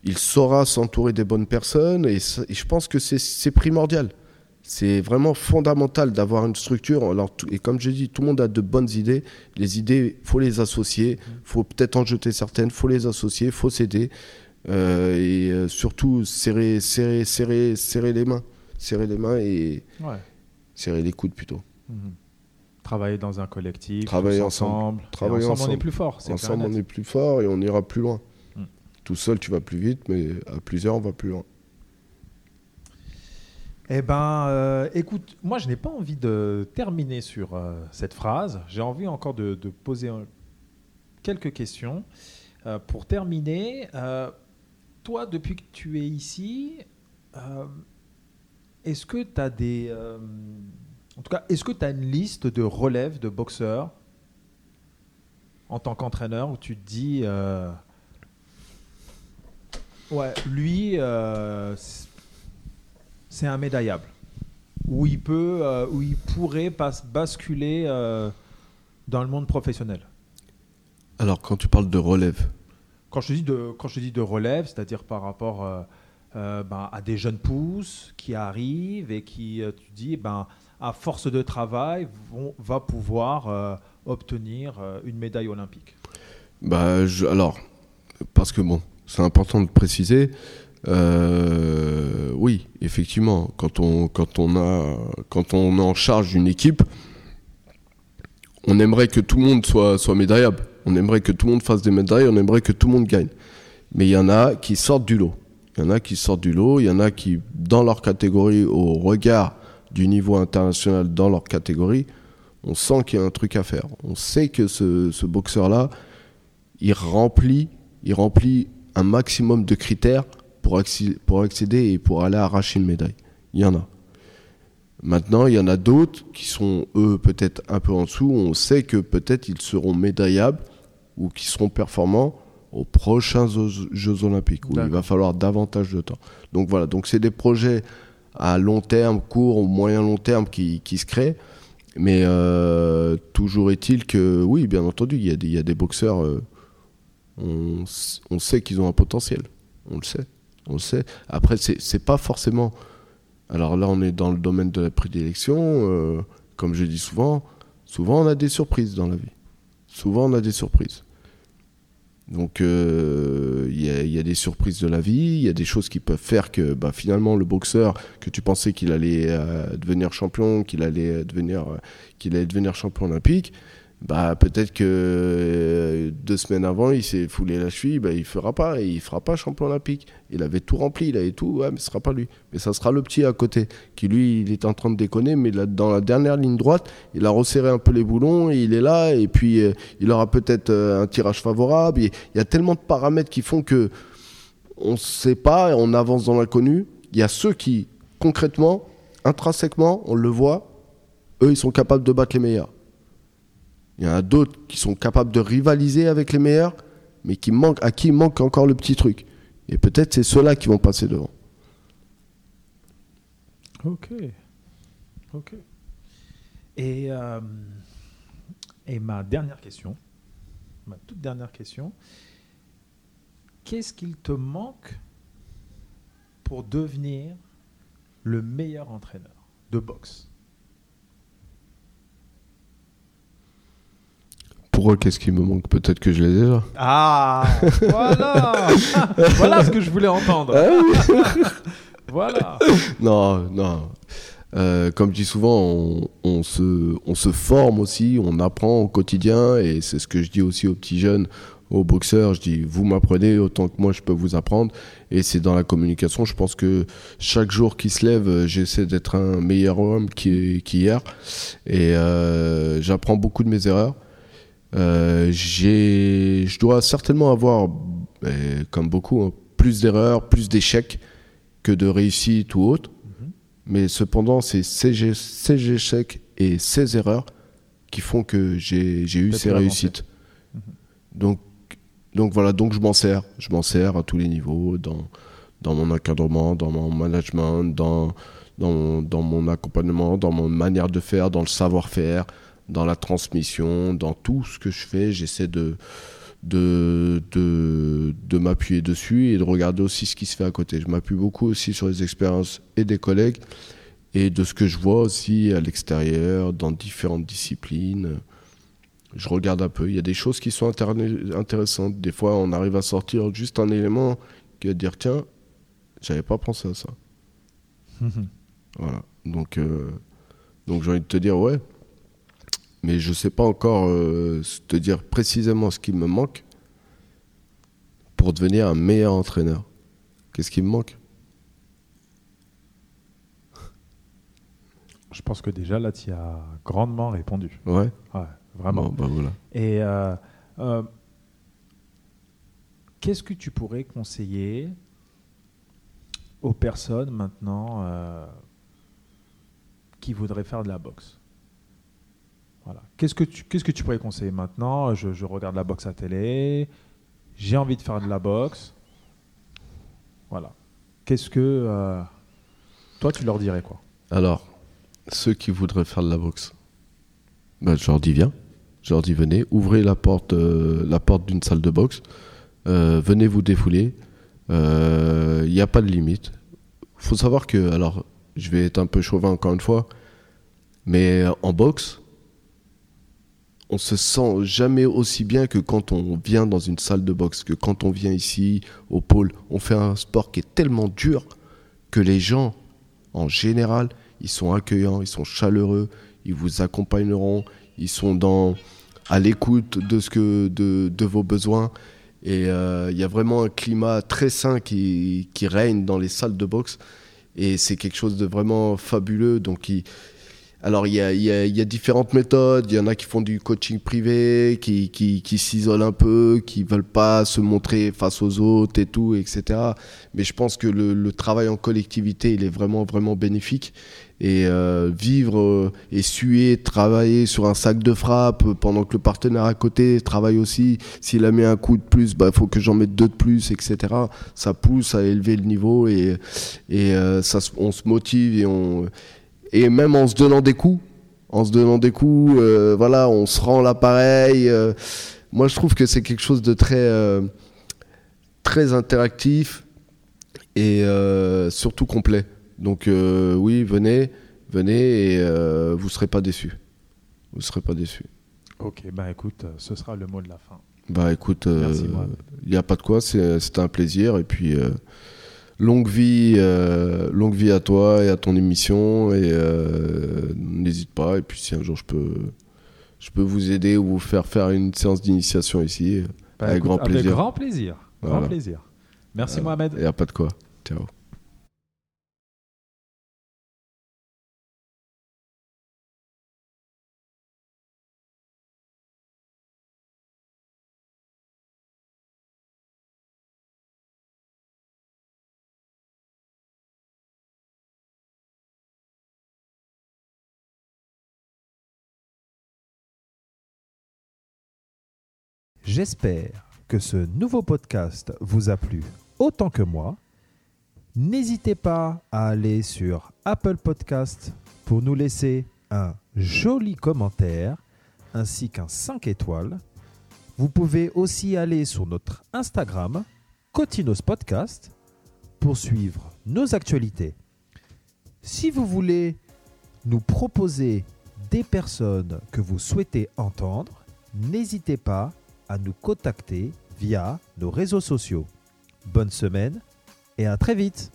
il saura s'entourer des bonnes personnes et, et je pense que c'est primordial c'est vraiment fondamental d'avoir une structure. Alors, et comme je dis, tout le monde a de bonnes idées. Les idées, faut les associer. faut peut-être en jeter certaines. faut les associer. faut s'aider. Euh, et euh, surtout, serrer, serrer, serrer, serrer les mains. Serrer les mains et serrer les coudes plutôt. Mhm. Travailler dans un collectif, Travailler ensemble. ensemble. Travailler ensemble, on ensemble. est plus fort. Ensemble, on est plus fort et on ira plus loin. Mm. Tout seul, tu vas plus vite, mais à plusieurs, on va plus loin. Eh ben, euh, écoute, moi, je n'ai pas envie de terminer sur euh, cette phrase. J'ai envie encore de, poser quelques questions. Euh, pour terminer, toi, depuis que tu es ici, est-ce que tu as des... en tout cas, est-ce que tu as une liste de relèves de boxeurs en tant qu'entraîneur où tu te dis... ouais, lui... c'est- c'est un médaillable. Où il peut, euh, où il pourrait pas basculer euh, dans le monde professionnel. Alors, quand tu parles de relève, Quand je te dis de, quand je te dis de relève, c'est-à-dire par rapport euh, ben, à des jeunes pousses qui arrivent et qui, tu dis, ben, à force de travail, vont, va pouvoir obtenir une médaille olympique. bah, je- alors, parce que bon, c'est important de préciser. Euh, oui, effectivement, quand on, quand on a, quand on est en charge d'une équipe, on aimerait que tout le monde soit, soit médaillable. On aimerait que tout le monde fasse des médailles, on aimerait que tout le monde gagne. Mais il y en a qui sortent du lot. Il y en a qui sortent du lot, il y en a qui, dans leur catégorie, au regard du niveau international dans leur catégorie, on sent qu'il y a un truc à faire. On sait que ce, ce boxeur-là, il remplit, il remplit un maximum de critères pour, accé- pour accéder et pour aller arracher une médaille. Il y en a. Maintenant, il y en a d'autres qui sont, eux, peut-être un peu en dessous. On sait que peut-être ils seront médaillables ou qui seront performants aux prochains Jeux Olympiques, où il va falloir davantage de temps. Donc voilà, donc c'est des projets à long terme, court ou moyen long terme qui, qui se créent. Mais euh, toujours est-il que, oui, bien entendu, il y a des, il y a des boxeurs, euh, on sait qu'ils ont un potentiel. On le sait. On le sait. Après, c'est pas forcément. Alors là, on est dans le domaine de la prédilection. euh, comme je dis souvent, souvent on a des surprises dans la vie. Souvent on a des surprises. Donc euh, il y, a- des surprises de la vie, il y a des choses qui peuvent faire que bah, finalement le boxeur que tu pensais qu'il allait euh, devenir champion, qu'il allait devenir champion olympique, bah peut-être que euh, deux semaines avant il s'est foulé la cheville, bah, il fera pas, et il fera pas champion olympique. Il avait tout rempli, il avait tout, mais ce sera pas lui. Mais ça sera le petit à côté qui lui il est en train de déconner, mais là, dans la dernière ligne droite il a resserré un peu les boulons, et il est là, et puis euh, il aura peut-être euh, un tirage favorable. Il y a tellement de paramètres qui font que on ne sait pas, on avance dans l'inconnu. Il y a ceux qui, concrètement, intrinsèquement, on le voit, eux, ils sont capables de battre les meilleurs. Il y en a d'autres qui sont capables de rivaliser avec les meilleurs, mais qui manquent, à qui manque encore le petit truc. Et peut-être c'est ceux-là qui vont passer devant. Ok. Ok. Et, euh, et ma dernière question, ma toute dernière question, qu'est-ce qu'il te manque pour devenir le meilleur entraîneur de boxe? Pour eux, qu'est-ce qui me manque Peut-être que je l'ai déjà. Ah, voilà Voilà ce que je voulais entendre. voilà. Non, non. Euh, comme je dis souvent, on, on se, on se forme aussi, on apprend au quotidien, et c'est ce que je dis aussi aux petits jeunes, aux boxeurs. Je dis, vous m'apprenez autant que moi je peux vous apprendre, et c'est dans la communication. Je pense que chaque jour qui se lève, euh, j'essaie d'être un meilleur homme qu'hi- qu'hier, et euh, j'apprends beaucoup de mes erreurs. Euh, je dois certainement avoir, euh, comme beaucoup, hein, plus d'erreurs, plus d'échecs que de réussites ou autres. Mais cependant, c'est ces, échecs et ces erreurs qui font que j'ai eu ces réussites. Donc, donc voilà, donc je m'en sers. Je m'en sers à tous les niveaux, dans, dans mon encadrement, dans mon management, dans, dans, dans mon accompagnement, dans mon manière de faire, dans le savoir-faire, dans la transmission, dans tout ce que je fais. J'essaie de, de, de, de m'appuyer dessus et de regarder aussi ce qui se fait à côté. Je m'appuie beaucoup aussi sur les expériences et des collègues et de ce que je vois aussi à l'extérieur, dans différentes disciplines. Je regarde un peu. Il y a des choses qui sont intéressantes. Des fois, on arrive à sortir juste un élément qui va dire tiens, j'avais pas pensé à ça. Voilà. Donc, euh, donc j'ai envie de te dire ouais. Mais je sais pas encore euh, te dire précisément ce qui me manque pour devenir un meilleur entraîneur. Qu'est-ce qui me manque? Je pense que déjà là, tu as grandement répondu. Ouais. Ouais, vraiment. Bon, bah voilà. Et euh, euh, qu'est-ce que tu pourrais conseiller aux personnes maintenant qui voudraient faire de la boxe? Voilà. Qu'est-ce que tu qu'est-ce que tu pourrais conseiller maintenant? Je, regarde la boxe à télé, j'ai envie de faire de la boxe. Voilà. Qu'est-ce que euh, toi tu leur dirais quoi? Alors, ceux qui voudraient faire de la boxe, bah, je leur dis viens. Je leur dis venez, ouvrez la porte, euh, la porte d'une salle de boxe, euh, venez vous défouler. Il n'y a pas de limite. faut savoir que, alors, je vais être un peu chauvin encore une fois, mais en boxe, on se sent jamais aussi bien que quand on vient dans une salle de boxe, que quand on vient ici au pôle. On fait un sport qui est tellement dur que les gens, en général, ils sont accueillants, ils sont chaleureux, ils vous accompagneront, ils sont dans à l'écoute de ce que de, de vos besoins. Et euh, il y a vraiment un climat très sain qui, qui règne dans les salles de boxe. Et c'est quelque chose de vraiment fabuleux. Donc, alors, il y a, y, a, y a différentes méthodes. Il y en a qui font du coaching privé, qui, qui, qui s'isolent un peu, qui veulent pas se montrer face aux autres et tout, etc. Mais je pense que le, le travail en collectivité, il est vraiment, vraiment bénéfique. Et euh, vivre euh, et suer, travailler sur un sac de frappe pendant que le partenaire à côté travaille aussi. S'il a mis un coup de plus, il bah, faut que j'en mette deux de plus, etc. Ça pousse à élever le niveau et, et euh, ça, on se motive et on et même en se donnant des coups, en se donnant des coups, euh, voilà, on se rend l'appareil. euh, moi, je trouve que c'est quelque chose de très, euh, très interactif et euh, surtout complet. Donc oui, venez, venez et vous serez pas déçus. Vous serez pas déçus. Ok, bah écoute, ce sera le mot de la fin. Bah écoute, il n'y a pas de quoi, c'est- c'était un plaisir. Et puis, longue, vie, euh, longue vie à toi et à ton émission. Et euh, n'hésite pas. Et puis, si un jour je peux, je peux vous aider ou vous faire faire une séance d'initiation ici, Bah, Avec écoute, grand Avec plaisir. grand plaisir. Grand plaisir. Merci Mohamed. il n'y a pas de quoi. Ciao. J'espère que ce nouveau podcast vous a plu autant que moi. N'hésitez pas à aller sur Apple Podcast pour nous laisser un joli commentaire ainsi qu'un 5 étoiles. Vous pouvez aussi aller sur notre Instagram, Cotinos Podcast, pour suivre nos actualités. Si vous voulez nous proposer des personnes que vous souhaitez entendre, n'hésitez pas à nous contacter via nos réseaux sociaux. Bonne semaine et à très vite